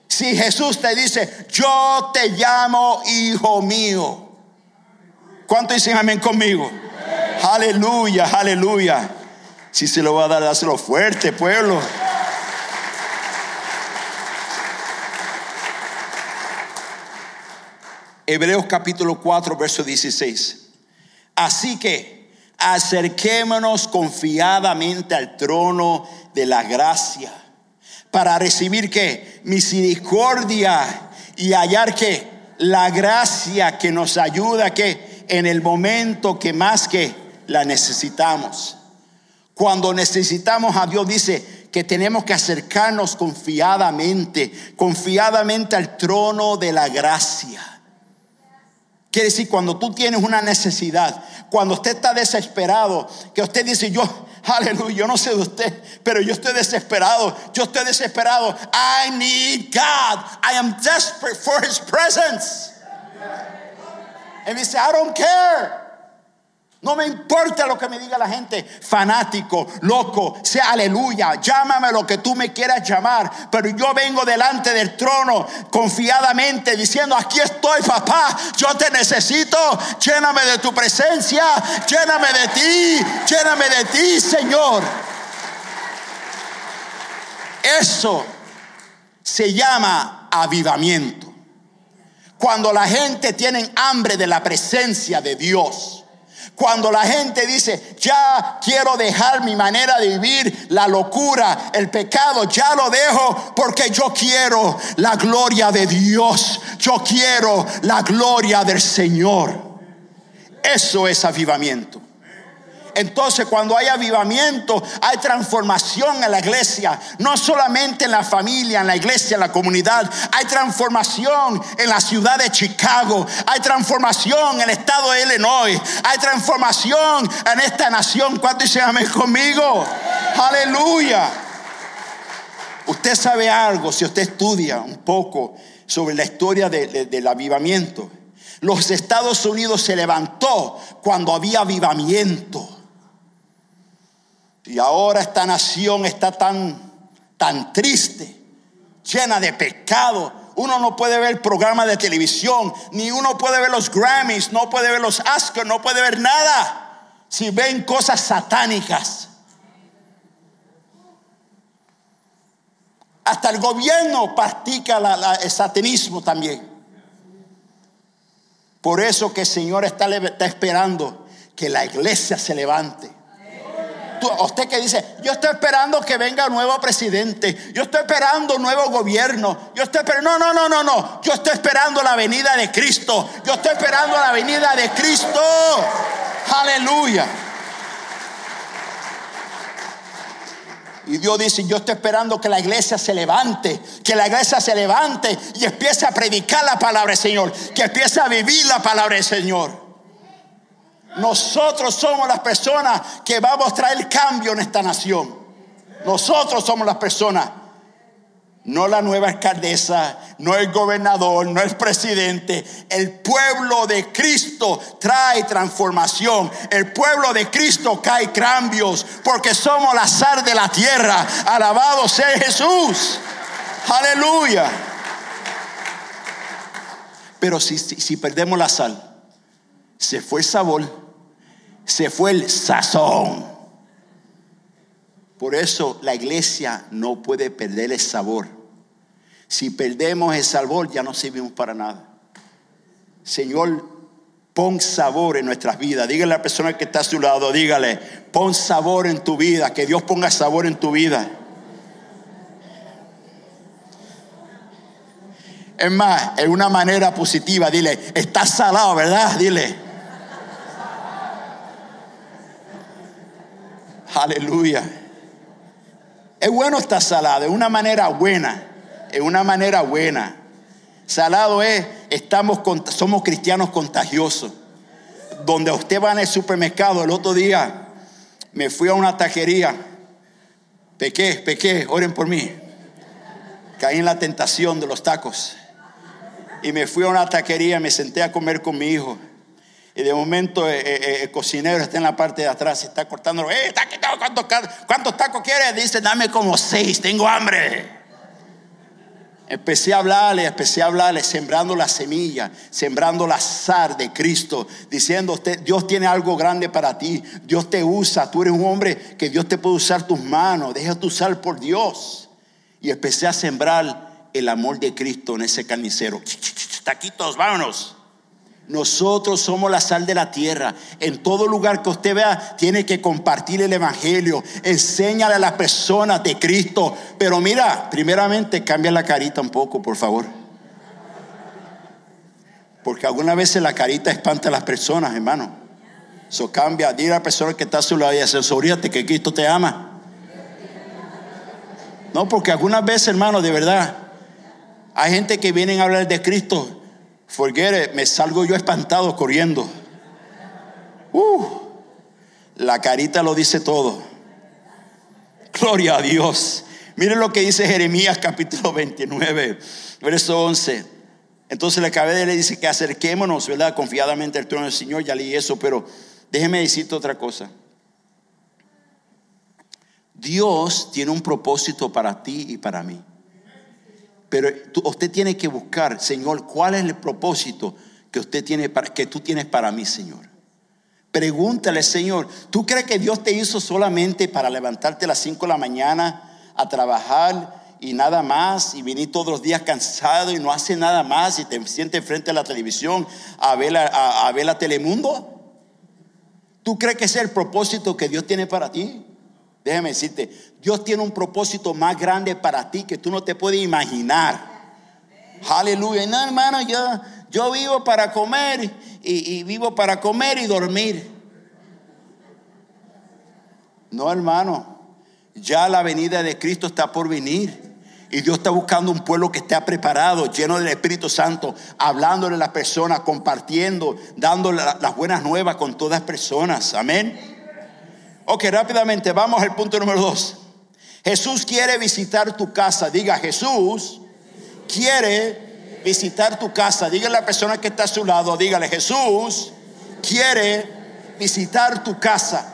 Si Jesús te dice, yo te llamo hijo mío. ¿Cuánto dicen amén conmigo? Aleluya, aleluya. Si se lo va a dar, dáselo fuerte, pueblo. Hebreos capítulo 4, verso 16. Así que acerquémonos confiadamente al trono de la gracia para recibir que misericordia y hallar que la gracia que nos ayuda que en el momento que más que la necesitamos. Cuando necesitamos a Dios, dice que tenemos que acercarnos confiadamente, confiadamente al trono de la gracia. Quiere decir, cuando tú tienes una necesidad, cuando usted está desesperado, que usted dice, yo, aleluya, yo no sé de usted, pero yo estoy desesperado, yo estoy desesperado. I need God. I am desperate for His presence. He dice, I don't care. No me importa lo que me diga la gente, fanático, loco, sea aleluya, llámame lo que tú me quieras llamar, pero yo vengo delante del trono confiadamente diciendo, aquí estoy papá, yo te necesito, lléname de tu presencia, lléname de ti, lléname de ti, Señor. Eso se llama avivamiento. Cuando la gente tiene hambre de la presencia de Dios. Cuando la gente dice, ya quiero dejar mi manera de vivir, la locura, el pecado, ya lo dejo porque yo quiero la gloria de Dios. Yo quiero la gloria del Señor. Eso es avivamiento. Entonces cuando hay avivamiento, hay transformación en la iglesia, no solamente en la familia, en la iglesia, en la comunidad, hay transformación en la ciudad de Chicago, hay transformación en el estado de Illinois, hay transformación en esta nación. ¿Cuántos dicen amén conmigo? Aleluya. Usted sabe algo si usted estudia un poco sobre la historia del avivamiento. Los Estados Unidos se levantó cuando había avivamiento. Y ahora esta nación está tan, tan triste, llena de pecado. Uno no puede ver programas de televisión, ni uno puede ver los Grammys, no puede ver los Oscars, no puede ver nada si ven cosas satánicas. Hasta el gobierno practica el satanismo también. Por eso que el Señor está, está esperando que la iglesia se levante usted que dice, yo estoy esperando que venga un nuevo presidente, yo estoy esperando un nuevo gobierno, yo estoy esperando, no, no, no, no, no, yo estoy esperando la venida de Cristo, yo estoy esperando la venida de Cristo, aleluya. Y Dios dice, yo estoy esperando que la iglesia se levante, que la iglesia se levante y empiece a predicar la palabra del Señor, que empiece a vivir la palabra del Señor. Nosotros somos las personas que vamos a traer cambio en esta nación. Nosotros somos las personas. No la nueva alcaldesa, no el gobernador, no el presidente. El pueblo de Cristo trae transformación. El pueblo de Cristo cae cambios porque somos la sal de la tierra. Alabado sea Jesús. Aleluya. Pero si, si perdemos la sal, se fue el sabor, se fue el sazón. Por eso la iglesia no puede perder el sabor. Si perdemos el sabor ya no servimos para nada. Señor, pon sabor en nuestras vidas. Dígale a la persona que está a su lado, dígale, pon sabor en tu vida, que Dios ponga sabor en tu vida. Es más, en una manera positiva, dile, está salado, ¿verdad? Dile. Aleluya. Es bueno estar salado, de una manera buena, en una manera buena. Salado es, estamos, somos cristianos contagiosos. Donde usted va en el supermercado, el otro día me fui a una taquería, pequé, pequé, oren por mí. Caí en la tentación de los tacos. Y me fui a una taquería, me senté a comer con mi hijo. Y de momento eh, eh, eh, el cocinero está en la parte de atrás y está cortando. Eh, ¿cuántos, ¿Cuántos tacos quieres? Dice, dame como seis, tengo hambre. Empecé a hablarle, empecé a hablarle, sembrando la semilla, sembrando la sal de Cristo, diciendo, Dios tiene algo grande para ti, Dios te usa, tú eres un hombre que Dios te puede usar tus manos, déjate usar por Dios. Y empecé a sembrar el amor de Cristo en ese carnicero. Taquitos, vámonos. Nosotros somos la sal de la tierra. En todo lugar que usted vea, tiene que compartir el Evangelio. Enséñale a las personas de Cristo. Pero mira, primeramente cambia la carita un poco, por favor. Porque algunas veces la carita espanta a las personas, hermano. Eso cambia. Dile a la persona que está a su lado y asesoríate que Cristo te ama. No, porque algunas veces, hermano, de verdad, hay gente que viene a hablar de Cristo Forget me salgo yo espantado corriendo. Uh, la carita lo dice todo. Gloria a Dios. Miren lo que dice Jeremías capítulo 29, verso 11. Entonces le acabé de le dice que acerquémonos, ¿verdad? Confiadamente al trono del Señor. Ya leí eso, pero déjeme decirte otra cosa. Dios tiene un propósito para ti y para mí. Pero usted tiene que buscar, Señor, cuál es el propósito que usted tiene para, que tú tienes para mí, Señor. Pregúntale, Señor, ¿tú crees que Dios te hizo solamente para levantarte a las 5 de la mañana, a trabajar y nada más, y venir todos los días cansado y no hace nada más y te sientes frente a la televisión a ver a, a ver la Telemundo? ¿Tú crees que ese es el propósito que Dios tiene para ti? Déjame decirte, Dios tiene un propósito más grande para ti que tú no te puedes imaginar. Aleluya. No, hermano, yo, yo vivo para comer y, y vivo para comer y dormir. No, hermano. Ya la venida de Cristo está por venir. Y Dios está buscando un pueblo que esté preparado, lleno del Espíritu Santo, hablándole a las personas, compartiendo, dándole las buenas nuevas con todas las personas. Amén. Ok, rápidamente, vamos al punto número dos. Jesús quiere visitar tu casa. Diga, Jesús quiere visitar tu casa. Dígale a la persona que está a su lado, dígale, Jesús quiere visitar tu casa.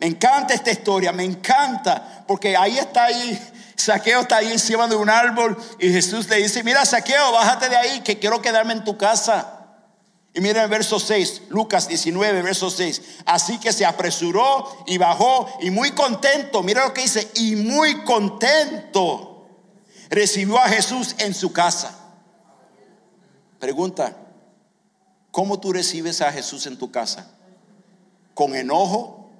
Me encanta esta historia, me encanta, porque ahí está ahí, Saqueo está ahí encima de un árbol y Jesús le dice, mira Saqueo, bájate de ahí, que quiero quedarme en tu casa. Y miren el verso 6, Lucas 19, verso 6. Así que se apresuró y bajó y muy contento, mira lo que dice, y muy contento recibió a Jesús en su casa. Pregunta, ¿cómo tú recibes a Jesús en tu casa? ¿Con enojo?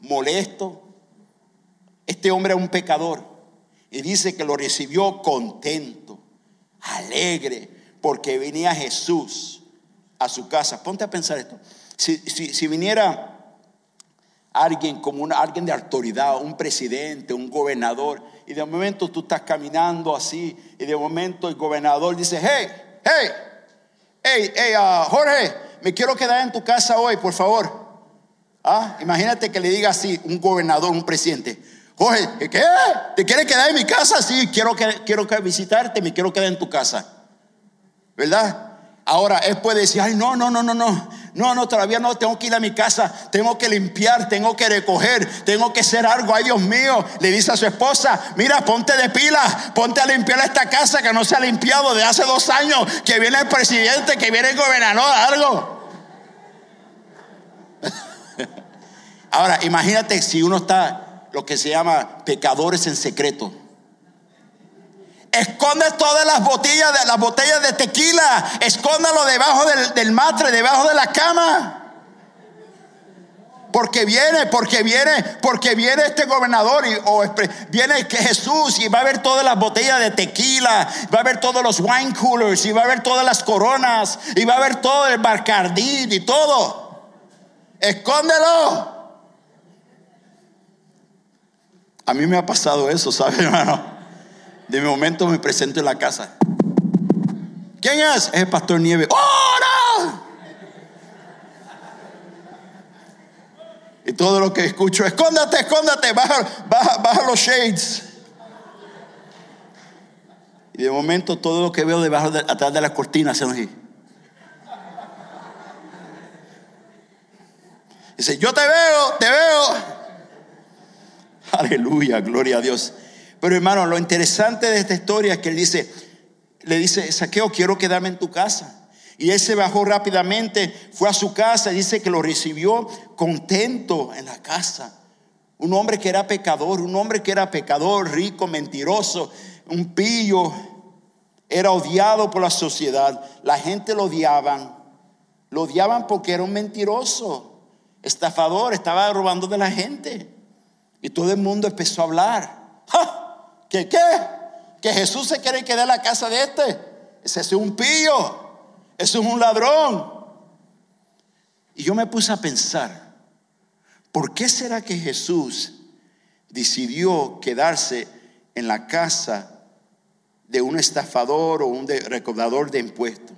molesto. Este hombre es un pecador y dice que lo recibió contento, alegre, porque venía Jesús a su casa. Ponte a pensar esto. Si, viniera alguien como un, alguien de autoridad, un presidente, un gobernador, y de momento tú estás caminando así, y de momento el gobernador dice, hey, hey, hey, hey, uh, Jorge, me quiero quedar en tu casa hoy, por favor. Ah, imagínate que le diga así un gobernador, un presidente. Jorge, ¿qué? ¿Te quieres quedar en mi casa? Sí, quiero, quiero visitarte, me quiero quedar en tu casa. ¿Verdad? Ahora él puede decir, ay, no, no, no, no, no, no, no, todavía no, tengo que ir a mi casa, tengo que limpiar, tengo que recoger, tengo que hacer algo, ay Dios mío, le dice a su esposa, mira, ponte de pila, ponte a limpiar esta casa que no se ha limpiado de hace dos años, que viene el presidente, que viene el gobernador, algo. Ahora, imagínate si uno está lo que se llama pecadores en secreto. Esconde todas las botellas de las botellas de tequila, escóndalo debajo del, matre, debajo de la cama. Porque viene, porque viene, porque viene este gobernador y, viene Jesús y va a ver todas las botellas de tequila, va a ver todos los wine coolers y va a ver todas las coronas y va a ver todo el bacardí y todo. Escóndelo. A mí me ha pasado eso, ¿sabe, hermano? De momento me presento en la casa. ¿Quién es? Es el pastor Nieve. ¡Oh, Y todo lo que escucho, escóndate, escóndate, baja, baja, los shades. Y de momento todo lo que veo debajo de, atrás de las cortinas se así. Dice, yo te veo, te veo. Aleluya, gloria a Dios. Pero hermano, lo interesante de esta historia es que él dice, le dice, Saqueo, quiero quedarme en tu casa. Y él se bajó rápidamente, fue a su casa, dice que lo recibió contento en la casa. Un hombre que era pecador, un hombre que era pecador, rico, mentiroso, un pillo, era odiado por la sociedad. La gente lo odiaban. Lo odiaban porque era un mentiroso, estafador, estaba robando de la gente. Y todo el mundo empezó a hablar. ¿Qué qué? Que Jesús se quiere quedar en la casa de este. Ese es un pillo. Ese es un ladrón. Y yo me puse a pensar, ¿por qué será que Jesús decidió quedarse en la casa de un estafador o un recaudador de impuestos?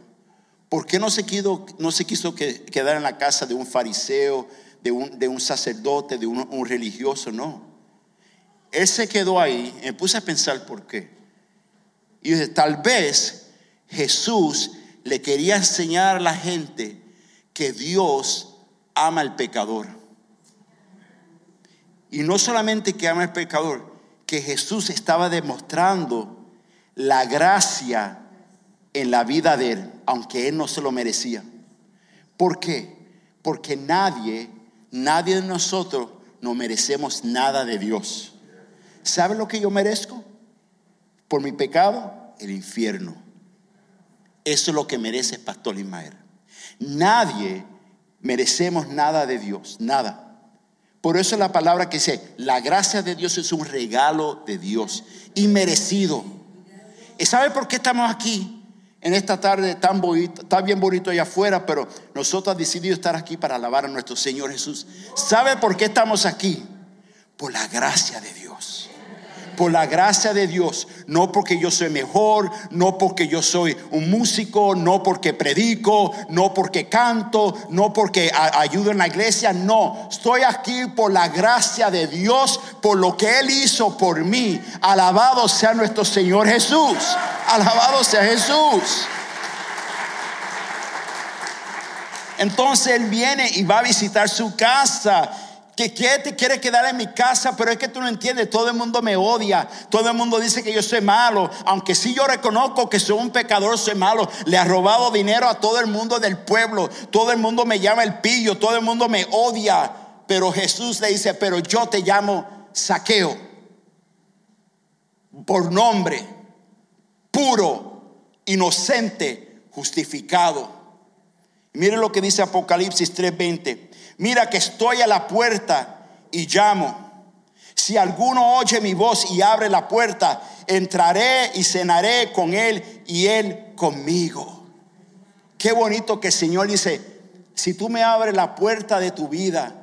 ¿Por qué no se, quiso, no se quiso quedar en la casa de un fariseo, de un, sacerdote, de un, religioso, no. Él se quedó ahí, me puse a pensar por qué. Y dije, tal vez Jesús le quería enseñar a la gente que Dios ama al pecador. Y no solamente que ama al pecador, que Jesús estaba demostrando la gracia en la vida de él, aunque él no se lo merecía. ¿Por qué? Porque nadie Nadie de nosotros no merecemos nada de Dios. ¿Sabe lo que yo merezco? Por mi pecado, el infierno. Eso es lo que merece Pastor Ismael. Nadie merecemos nada de Dios, nada. Por eso es la palabra que dice, la gracia de Dios es un regalo de Dios, inmerecido. ¿Y sabe por qué estamos aquí? En esta tarde tan bonito, está bien bonito allá afuera, pero nosotros decidido estar aquí para alabar a nuestro Señor Jesús. ¿Sabe por qué estamos aquí? Por la gracia de Dios por la gracia de Dios, no porque yo soy mejor, no porque yo soy un músico, no porque predico, no porque canto, no porque ayudo en la iglesia, no, estoy aquí por la gracia de Dios, por lo que Él hizo por mí. Alabado sea nuestro Señor Jesús, alabado sea Jesús. Entonces Él viene y va a visitar su casa que te quiere quedar en mi casa, pero es que tú no entiendes, todo el mundo me odia, todo el mundo dice que yo soy malo, aunque sí yo reconozco que soy un pecador, soy malo, le ha robado dinero a todo el mundo del pueblo, todo el mundo me llama el pillo, todo el mundo me odia, pero Jesús le dice, pero yo te llamo saqueo, por nombre, puro, inocente, justificado. Mire lo que dice Apocalipsis 3:20 mira que estoy a la puerta y llamo. Si alguno oye mi voz y abre la puerta, entraré y cenaré con él y él conmigo. Qué bonito que el Señor dice, si tú me abres la puerta de tu vida,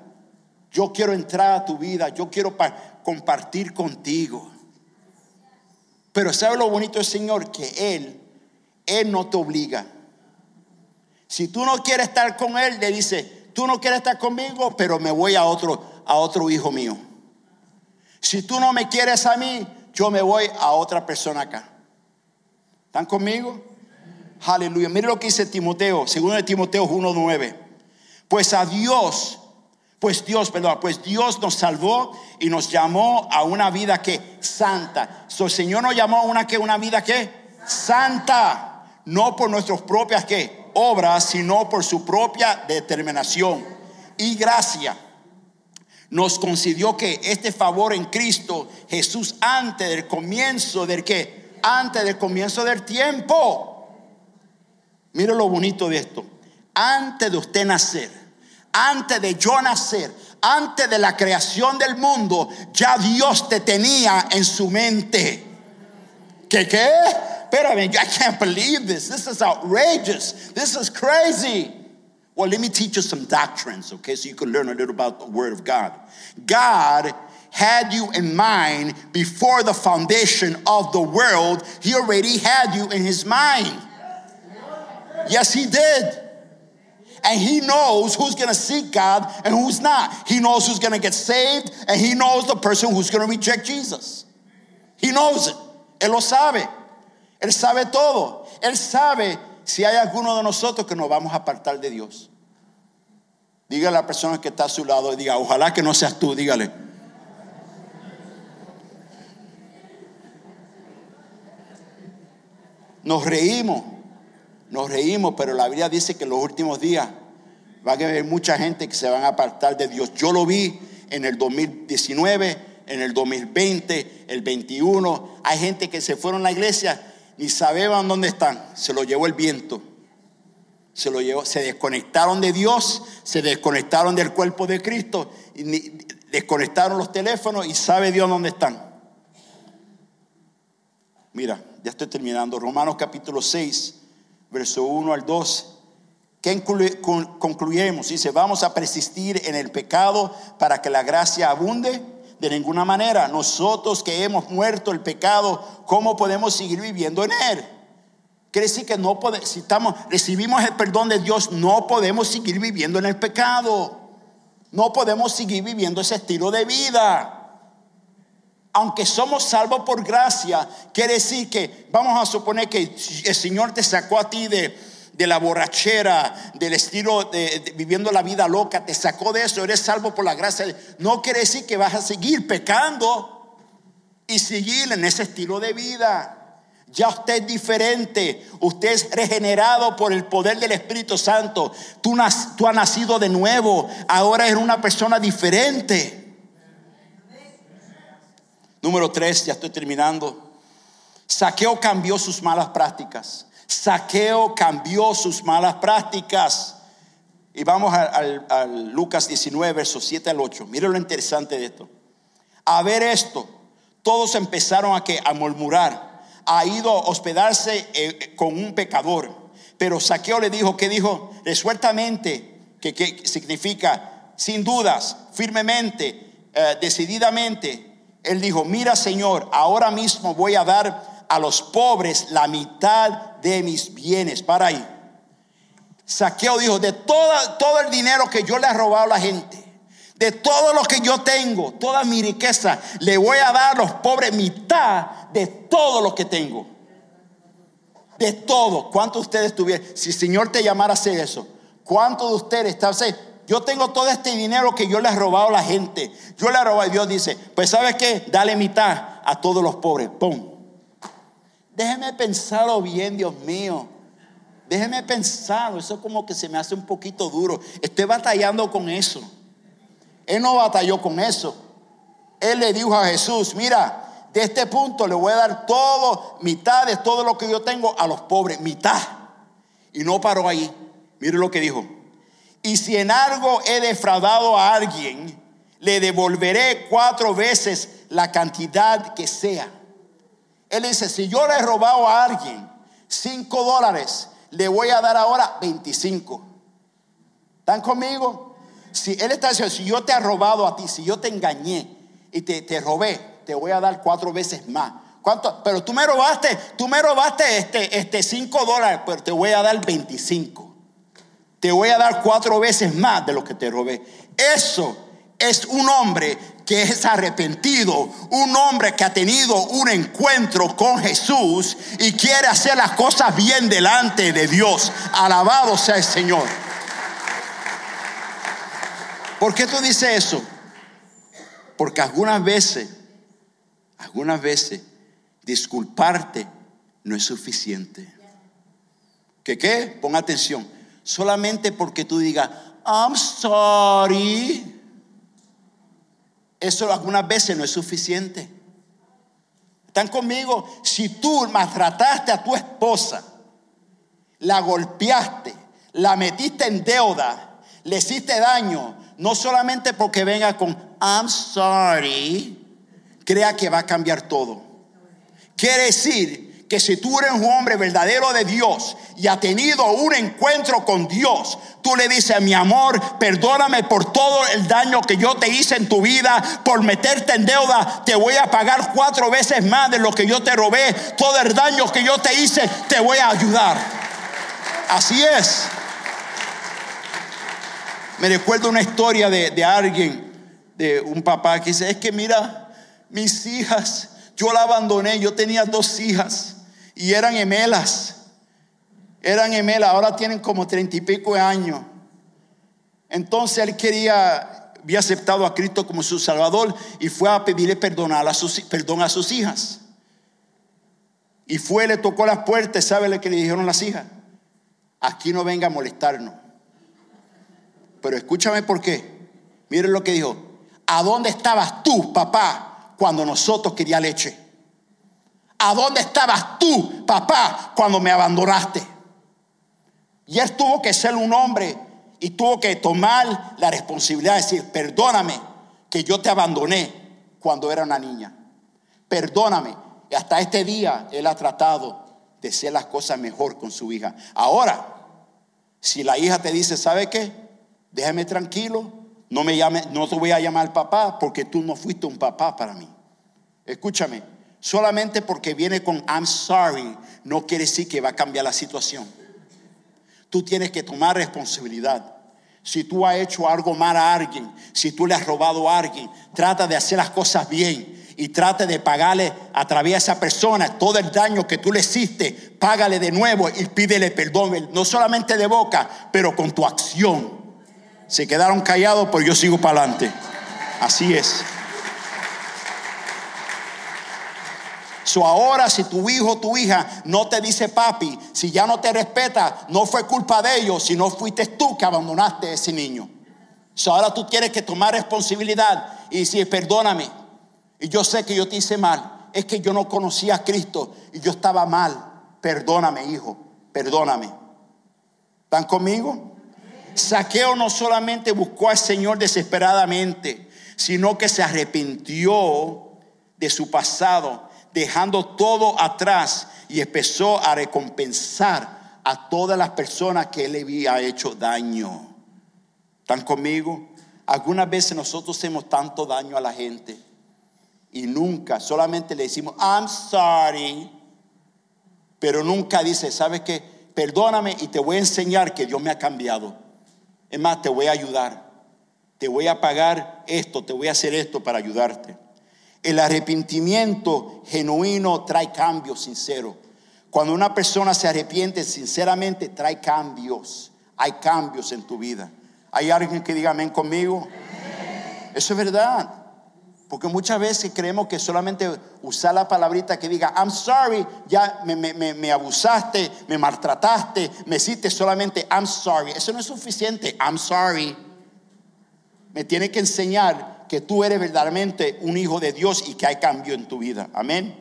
yo quiero entrar a tu vida, yo quiero compartir contigo. Pero ¿sabe lo bonito del Señor? Que Él, Él no te obliga. Si tú no quieres estar con Él, le dice, tú no quieres estar conmigo, pero me voy a otro, a otro hijo mío. Si tú no me quieres a mí, yo me voy a otra persona acá. ¿Están conmigo? Aleluya. Mire lo que dice Timoteo, segundo de Timoteo 1:9. Pues a Dios, pues Dios, perdón, pues Dios nos salvó y nos llamó a una vida que santa. So, el Señor nos llamó a una que una vida que santa, no por nuestras propias que obra, sino por su propia determinación y gracia. Nos concedió que este favor en Cristo Jesús antes del comienzo del que, antes del comienzo del tiempo. Mire lo bonito de esto. Antes de usted nacer, antes de yo nacer, antes de la creación del mundo, ya Dios te tenía en su mente. ¿Qué qué? Mean, I can't believe this. This is outrageous. This is crazy. Well, let me teach you some doctrines, okay, so you can learn a little about the Word of God. God had you in mind before the foundation of the world, He already had you in His mind. Yes, He did. And He knows who's gonna seek God and who's not. He knows who's gonna get saved, and He knows the person who's gonna reject Jesus. He knows it. Él lo sabe. Él sabe todo. Él sabe si hay alguno de nosotros que nos vamos a apartar de Dios. Diga a la persona que está a su lado y diga, ojalá que no seas tú, dígale. Nos reímos, nos reímos, pero la Biblia dice que en los últimos días va a haber mucha gente que se van a apartar de Dios. Yo lo vi en el 2019, en el 2020, el 21. Hay gente que se fueron a la iglesia ni sabían dónde están. Se lo llevó el viento. Se lo llevó, se desconectaron de Dios, se desconectaron del cuerpo de Cristo, desconectaron los teléfonos y sabe Dios dónde están. Mira, ya estoy terminando. Romanos capítulo 6, verso 1 al 2. ¿Qué concluimos? Dice, vamos a persistir en el pecado para que la gracia abunde de ninguna manera. Nosotros que hemos muerto el pecado, ¿cómo podemos seguir viviendo en él? Quiere decir que no podemos, si estamos, recibimos el perdón de Dios, no podemos seguir viviendo en el pecado. No podemos seguir viviendo ese estilo de vida. Aunque somos salvos por gracia, quiere decir que vamos a suponer que el Señor te sacó a ti de, de la borrachera, del estilo de, viviendo la vida loca, te sacó de eso, eres salvo por la gracia. No quiere decir que vas a seguir pecando y seguir en ese estilo de vida. Ya usted es diferente, usted es regenerado por el poder del Espíritu Santo. Tú, tú has nacido de nuevo, ahora eres una persona diferente. Número tres, ya estoy terminando. Saqueo cambió sus malas prácticas. Saqueo cambió sus malas prácticas. Y vamos al Lucas 19, versos 7 al 8. Miren lo interesante de esto. A ver esto, todos empezaron a, que, a murmurar. Ha ido a hospedarse eh, con un pecador. Pero Saqueo le dijo, ¿qué dijo? Resueltamente, que, significa sin dudas, firmemente, eh, decididamente. Él dijo, mira Señor, ahora mismo voy a dar a los pobres la mitad de mis bienes. Para ahí. Saqueo dijo, de toda, todo el dinero que yo le he robado a la gente, de todo lo que yo tengo, toda mi riqueza, le voy a dar a los pobres mitad de todo lo que tengo. De todo. ¿Cuántos de ustedes tuvieran? Si el Señor te llamara a hacer eso, ¿cuántos de ustedes están? Yo tengo todo este dinero que yo le he robado a la gente. Yo le he robado y Dios dice, pues ¿sabes qué? Dale mitad a todos los pobres. ¡Pum! Déjeme pensarlo bien, Dios mío. Déjeme pensarlo. Eso como que se me hace un poquito duro. Estoy batallando con eso. Él no batalló con eso. Él le dijo a Jesús, mira, de este punto le voy a dar todo, mitad de todo lo que yo tengo a los pobres, mitad. Y no paró ahí. Mire lo que dijo. Y si en algo he defraudado a alguien, le devolveré cuatro veces la cantidad que sea. Él dice, si yo le he robado a alguien 5 dólares, le voy a dar ahora 25. ¿Están conmigo? Si él está diciendo, si yo te he robado a ti, si yo te engañé y te, te robé, te voy a dar cuatro veces más. ¿Cuánto? Pero tú me robaste, tú me robaste este, este 5 dólares, pero te voy a dar 25. Te voy a dar cuatro veces más de lo que te robé. Eso es un hombre que es arrepentido, un hombre que ha tenido un encuentro con Jesús y quiere hacer las cosas bien delante de Dios. Alabado sea el Señor. ¿Por qué tú dices eso? Porque algunas veces, algunas veces, disculparte no es suficiente. ¿Qué qué? Pon atención. Solamente porque tú digas, I'm sorry eso algunas veces no es suficiente. ¿Están conmigo? Si tú maltrataste a tu esposa, la golpeaste, la metiste en deuda, le hiciste daño, no solamente porque venga con I'm sorry, crea que va a cambiar todo. Quiere decir que si tú eres un hombre verdadero de Dios y ha tenido un encuentro con Dios, tú le dices, mi amor, perdóname por todo el daño que yo te hice en tu vida, por meterte en deuda, te voy a pagar cuatro veces más de lo que yo te robé, todo el daño que yo te hice, te voy a ayudar. Así es. Me recuerdo una historia de, de alguien, de un papá que dice, es que mira, mis hijas, yo la abandoné, yo tenía dos hijas y eran gemelas. Eran gemelas, ahora tienen como treinta y pico de años. Entonces él quería, había aceptado a Cristo como su Salvador y fue a pedirle perdón a, sus, perdón a sus hijas. Y fue, le tocó las puertas, ¿sabe lo que le dijeron las hijas? Aquí no venga a molestarnos. Pero escúchame por qué. Miren lo que dijo. ¿A dónde estabas tú, papá, cuando nosotros quería leche? ¿A dónde estabas tú, papá, cuando me abandonaste? Y él tuvo que ser un hombre y tuvo que tomar la responsabilidad de decir, perdóname que yo te abandoné cuando era una niña. Perdóname. Y hasta este día él ha tratado de hacer las cosas mejor con su hija. Ahora, si la hija te dice, ¿sabe qué? Déjame tranquilo, no me llame, no te voy a llamar papá porque tú no fuiste un papá para mí. Escúchame, Solamente porque viene con I'm sorry no quiere decir que va a cambiar la situación. Tú tienes que tomar responsabilidad. Si tú has hecho algo mal a alguien, si tú le has robado a alguien, trata de hacer las cosas bien y trata de pagarle a través de esa persona todo el daño que tú le hiciste. Págale de nuevo y pídele perdón, no solamente de boca, pero con tu acción. Se quedaron callados, pero yo sigo para adelante. Así es. So ahora si tu hijo o tu hija no te dice papi, si ya no te respeta, no fue culpa de ellos, sino fuiste tú que abandonaste a ese niño. So ahora tú tienes que tomar responsabilidad y decir, perdóname, Y yo sé que yo te hice mal. Es que yo no conocía a Cristo y yo estaba mal. Perdóname, hijo. Perdóname. ¿Están conmigo? Saqueo no solamente buscó al Señor desesperadamente, sino que se arrepintió de su pasado, dejando todo atrás y empezó a recompensar a todas las personas que él le había hecho daño. ¿Están conmigo? Algunas veces nosotros hacemos tanto daño a la gente y nunca, solamente le decimos, I'm sorry, pero nunca dice, ¿sabes qué? Perdóname y te voy a enseñar que Dios me ha cambiado. Es más, te voy a ayudar. Te voy a pagar esto, te voy a hacer esto para ayudarte. El arrepentimiento genuino trae cambios sinceros. Cuando una persona se arrepiente sinceramente, trae cambios. Hay cambios en tu vida. ¿Hay alguien que diga amén conmigo? Eso es verdad. Porque muchas veces creemos que solamente usar la palabrita que diga, I'm sorry, ya me, me, abusaste, me maltrataste, me hiciste solamente, I'm sorry. Eso no es suficiente, I'm sorry. Me tiene que enseñar que tú eres verdaderamente un hijo de Dios y que hay cambio en tu vida. Amén.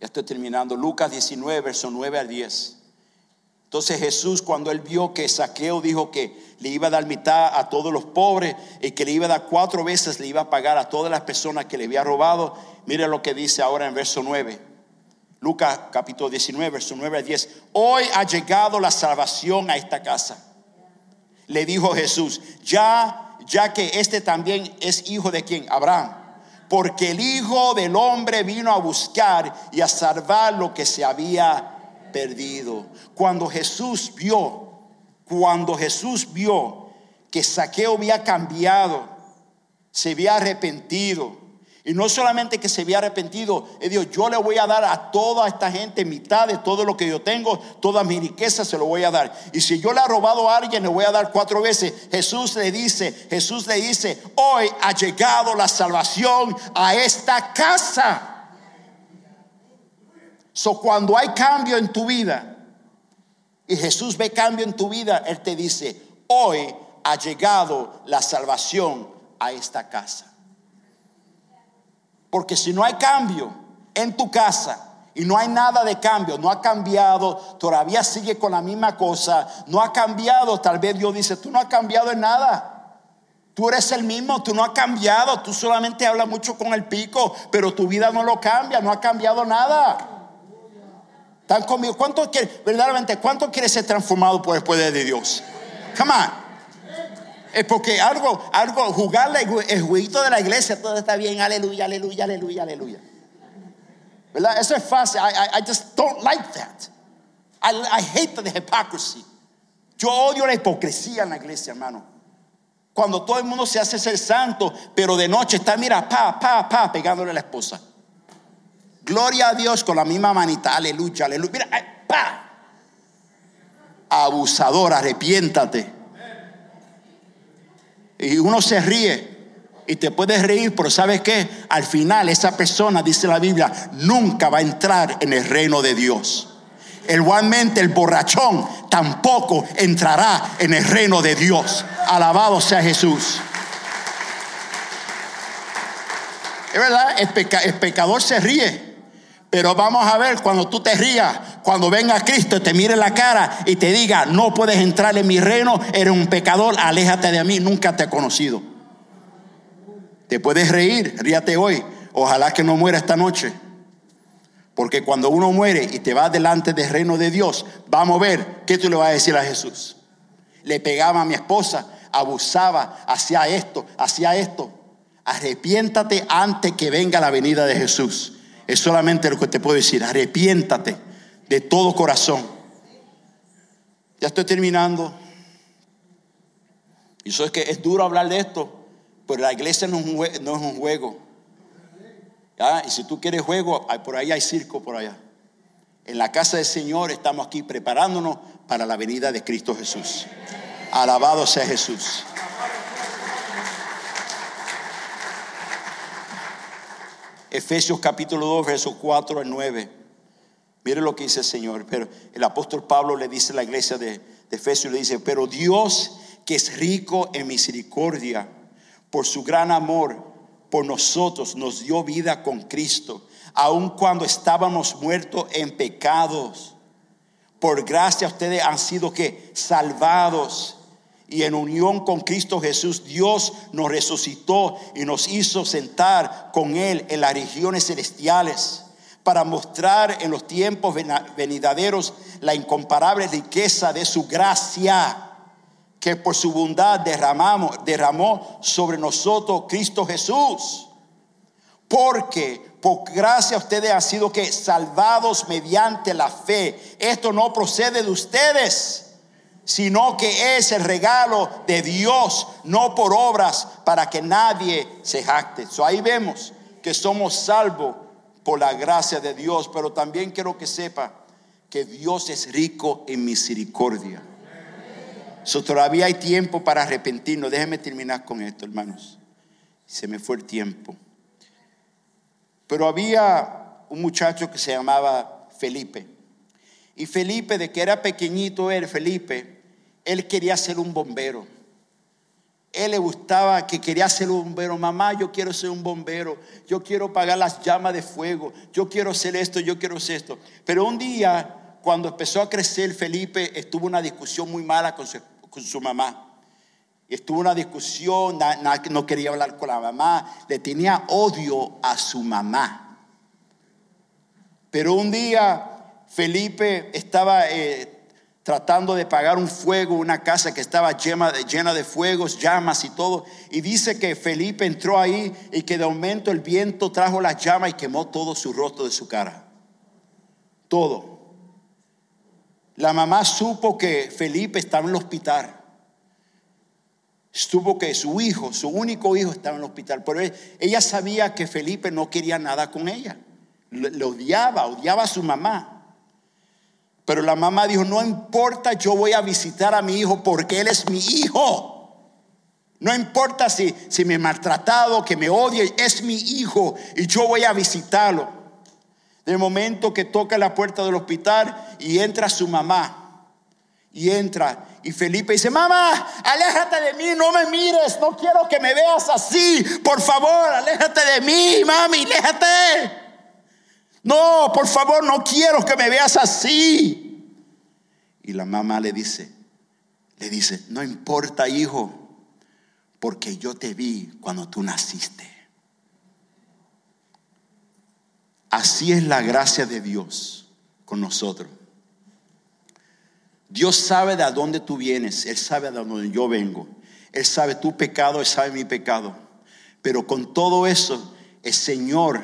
Ya estoy terminando. Lucas 19, verso 9 al 10. Entonces Jesús cuando él vio que Saqueo dijo que le iba a dar mitad a todos los pobres y que le iba a dar cuatro veces, le iba a pagar a todas las personas que le había robado, mire lo que dice ahora en verso 9. Lucas capítulo 19, verso 9 al 10. Hoy ha llegado la salvación a esta casa. Le dijo Jesús, ya, ya que este también es hijo de quien? Abraham. Porque el Hijo del Hombre vino a buscar y a salvar lo que se había perdido. Cuando Jesús vio, cuando Jesús vio que Saqueo había cambiado, se había arrepentido, y no solamente que se había arrepentido, dijo, yo le voy a dar a toda esta gente mitad de todo lo que yo tengo, toda mi riqueza se lo voy a dar. Y si yo le he robado a alguien, le voy a dar cuatro veces. Jesús le dice, Jesús le dice, hoy ha llegado la salvación a esta casa. So, cuando hay cambio en tu vida y Jesús ve cambio en tu vida, Él te dice, hoy ha llegado la salvación a esta casa. Porque si no hay cambio en tu casa y no hay nada de cambio, no ha cambiado, todavía sigue con la misma cosa, no ha cambiado, tal vez Dios dice, tú no has cambiado en nada. Tú eres el mismo, tú no has cambiado, tú solamente hablas mucho con el pico, pero tu vida no lo cambia, no ha cambiado nada. ¿Están conmigo? ¿Cuánto quiere, verdaderamente, cuánto quiere ser transformado por el poder de Dios? Come on. Es porque algo, algo, jugarle el jueguito de la iglesia, todo está bien, aleluya, aleluya, aleluya, aleluya. ¿Verdad? Eso es fácil. I, just don't like that. I, I hate the hypocrisy. Yo odio la hipocresía en la iglesia, hermano. Cuando todo el mundo se hace ser santo, pero de noche está, mira, pa, pa, pa, pegándole a la esposa. Gloria a Dios con la misma manita. Aleluya, aleluya. Mira, pa. Abusador, arrepiéntate. Y uno se ríe. Y te puedes reír, pero ¿sabes qué? Al final esa persona, dice la Biblia, nunca va a entrar en el reino de Dios. Igualmente el borrachón tampoco entrará en el reino de Dios. Alabado sea Jesús. Es verdad, el pecador se ríe. Pero vamos a ver cuando tú te rías, cuando venga Cristo, te mire la cara y te diga, no puedes entrar en mi reino, eres un pecador, aléjate de mí, nunca te he conocido. Te puedes reír, ríate hoy, ojalá que no muera esta noche. Porque cuando uno muere y te va delante del reino de Dios, vamos a ver qué tú le vas a decir a Jesús. Le pegaba a mi esposa, abusaba, hacía esto, hacía esto. Arrepiéntate antes que venga la venida de Jesús. Es solamente lo que te puedo decir. Arrepiéntate de todo corazón. Ya estoy terminando. Y eso es que es duro hablar de esto, pero la iglesia no es un, juego. Y si tú quieres juego, por ahí hay circo por allá. En la casa del Señor estamos aquí preparándonos para la venida de Cristo Jesús. Alabado sea Jesús. Efesios capítulo 2, versos 4 al 9. Mire lo que dice el Señor. Pero el apóstol Pablo le dice a la iglesia de, de Efesios, le dice, pero Dios que es rico en misericordia, por su gran amor por nosotros, nos dio vida con Cristo, aun cuando estábamos muertos en pecados. Por gracia ustedes han sido que salvados y en unión con Cristo Jesús, Dios nos resucitó y nos hizo sentar con Él en las regiones celestiales para mostrar en los tiempos venideros la incomparable riqueza de su gracia que por su bondad derramamos, derramó sobre nosotros Cristo Jesús. Porque por gracia ustedes han sido que salvados mediante la fe. Esto no procede de ustedes sino que es el regalo de Dios, no por obras, para que nadie se jacte. ahí vemos que somos salvos por la gracia de Dios, pero también quiero que sepa que Dios es rico en misericordia. todavía hay tiempo para arrepentirnos. Déjenme terminar con esto, hermanos. Se me fue el tiempo. Pero había un muchacho que se llamaba Felipe. Y Felipe, de que era pequeñito, él, Felipe, él quería ser un bombero. Él le gustaba que quería ser un bombero. Mamá, yo quiero ser un bombero. Yo quiero pagar las llamas de fuego. Yo quiero hacer esto, yo quiero hacer esto. Pero un día, cuando empezó a crecer, Felipe estuvo una discusión muy mala con su, mamá. Estuvo una discusión, no quería hablar con la mamá. Le tenía odio a su mamá. Pero un día Felipe estaba... Eh, tratando de pagar un fuego, una casa que estaba llena de, fuegos, llamas y todo. Y dice que Felipe entró ahí y que de momento el viento trajo las llamas y quemó todo su rostro de su cara. Todo. La mamá supo que Felipe estaba en el hospital. Supo que su hijo, su único hijo, estaba en el hospital. Pero ella sabía que Felipe no quería nada con ella. Le odiaba, odiaba a su mamá. Pero la mamá dijo, no importa, yo voy a visitar a mi hijo porque él es mi hijo. No importa si, si me he maltratado, que me odie, es mi hijo y yo voy a visitarlo. De momento que toca la puerta del hospital y entra su mamá. Y entra y Felipe dice, mamá, aléjate de mí, no me mires, no quiero que me veas así. Por favor, aléjate de mí, mami, aléjate. No, por favor, no quiero que me veas así. Y la mamá le dice, le dice, no importa, hijo, porque yo te vi cuando tú naciste. Así es la gracia de Dios con nosotros. Dios sabe de dónde tú vienes, Él sabe de dónde yo vengo. Él sabe tu pecado, Él sabe mi pecado. Pero con todo eso, el Señor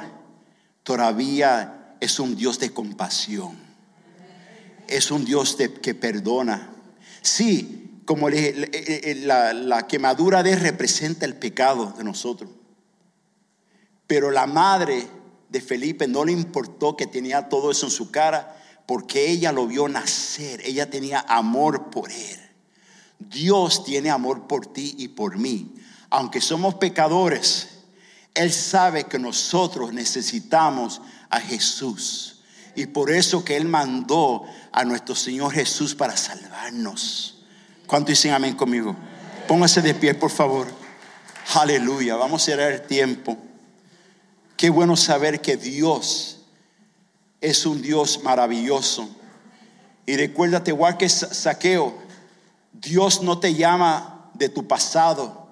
todavía es un Dios de compasión. Es un Dios que perdona. Sí, como la, la quemadura de representa el pecado de nosotros. Pero la madre de Felipe no le importó que tenía todo eso en su cara porque ella lo vio nacer. Ella tenía amor por él. Dios tiene amor por ti y por mí. Aunque somos pecadores, él sabe que nosotros necesitamos a Jesús. Y por eso que Él mandó a nuestro Señor Jesús para salvarnos. ¿Cuánto dicen amén conmigo? Póngase de pie, por favor. Aleluya. Vamos a cerrar el tiempo. Qué bueno saber que Dios es un Dios maravilloso. Y recuérdate, igual que Saqueo, Dios no te llama de tu pasado.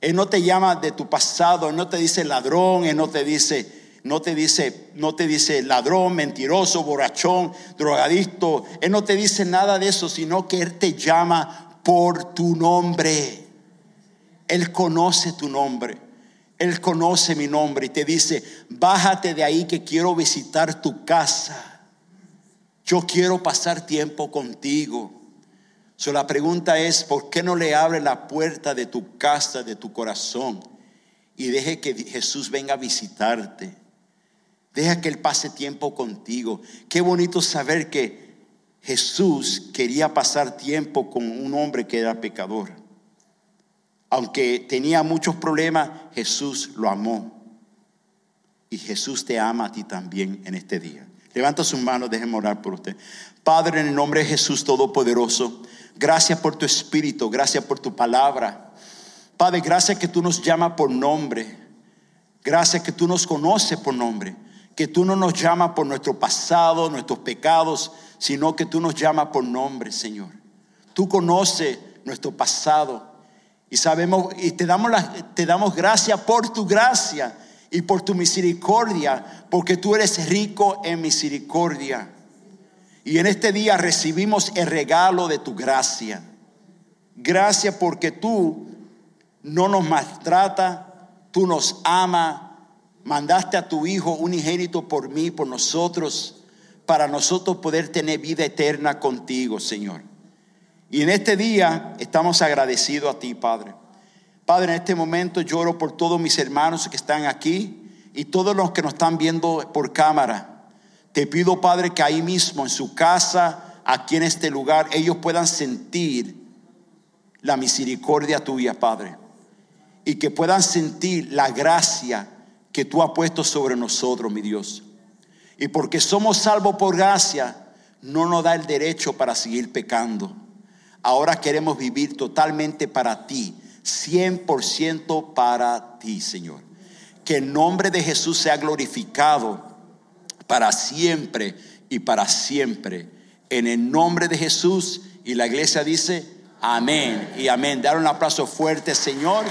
Él no te llama de tu pasado, Él no te dice ladrón, Él no te dice, no te dice, no te dice ladrón, mentiroso, borrachón, drogadicto. Él no te dice nada de eso, sino que Él te llama por tu nombre. Él conoce tu nombre. Él conoce mi nombre y te dice, bájate de ahí que quiero visitar tu casa. Yo quiero pasar tiempo contigo. So, la pregunta es, ¿por qué no le abre la puerta de tu casa, de tu corazón? Y deje que Jesús venga a visitarte. Deja que Él pase tiempo contigo. Qué bonito saber que Jesús quería pasar tiempo con un hombre que era pecador. Aunque tenía muchos problemas, Jesús lo amó. Y Jesús te ama a ti también en este día. Levanta sus manos, déjenme orar por usted. Padre, en el nombre de Jesús Todopoderoso. Gracias por tu espíritu, gracias por tu palabra. Padre, gracias que tú nos llamas por nombre. Gracias que tú nos conoces por nombre. Que tú no nos llamas por nuestro pasado, nuestros pecados, sino que tú nos llamas por nombre, Señor. Tú conoces nuestro pasado y sabemos y te damos te damos gracias por tu gracia y por tu misericordia, porque tú eres rico en misericordia. Y en este día recibimos el regalo de tu gracia. Gracias porque tú no nos maltrata, tú nos amas, mandaste a tu Hijo unigénito por mí, por nosotros, para nosotros poder tener vida eterna contigo, Señor. Y en este día estamos agradecidos a ti, Padre. Padre, en este momento lloro por todos mis hermanos que están aquí y todos los que nos están viendo por cámara. Te pido, Padre, que ahí mismo, en su casa, aquí en este lugar, ellos puedan sentir la misericordia tuya, Padre y que puedan sentir la gracia que tú has puesto sobre nosotros, mi Dios. Y porque somos salvos por gracia, no nos da el derecho para seguir pecando. Ahora queremos vivir totalmente para ti, 100% para ti, Señor. Que el nombre de Jesús sea glorificado para siempre y para siempre. En el nombre de Jesús y la iglesia dice, amén y amén. Dar un aplauso fuerte, Señor.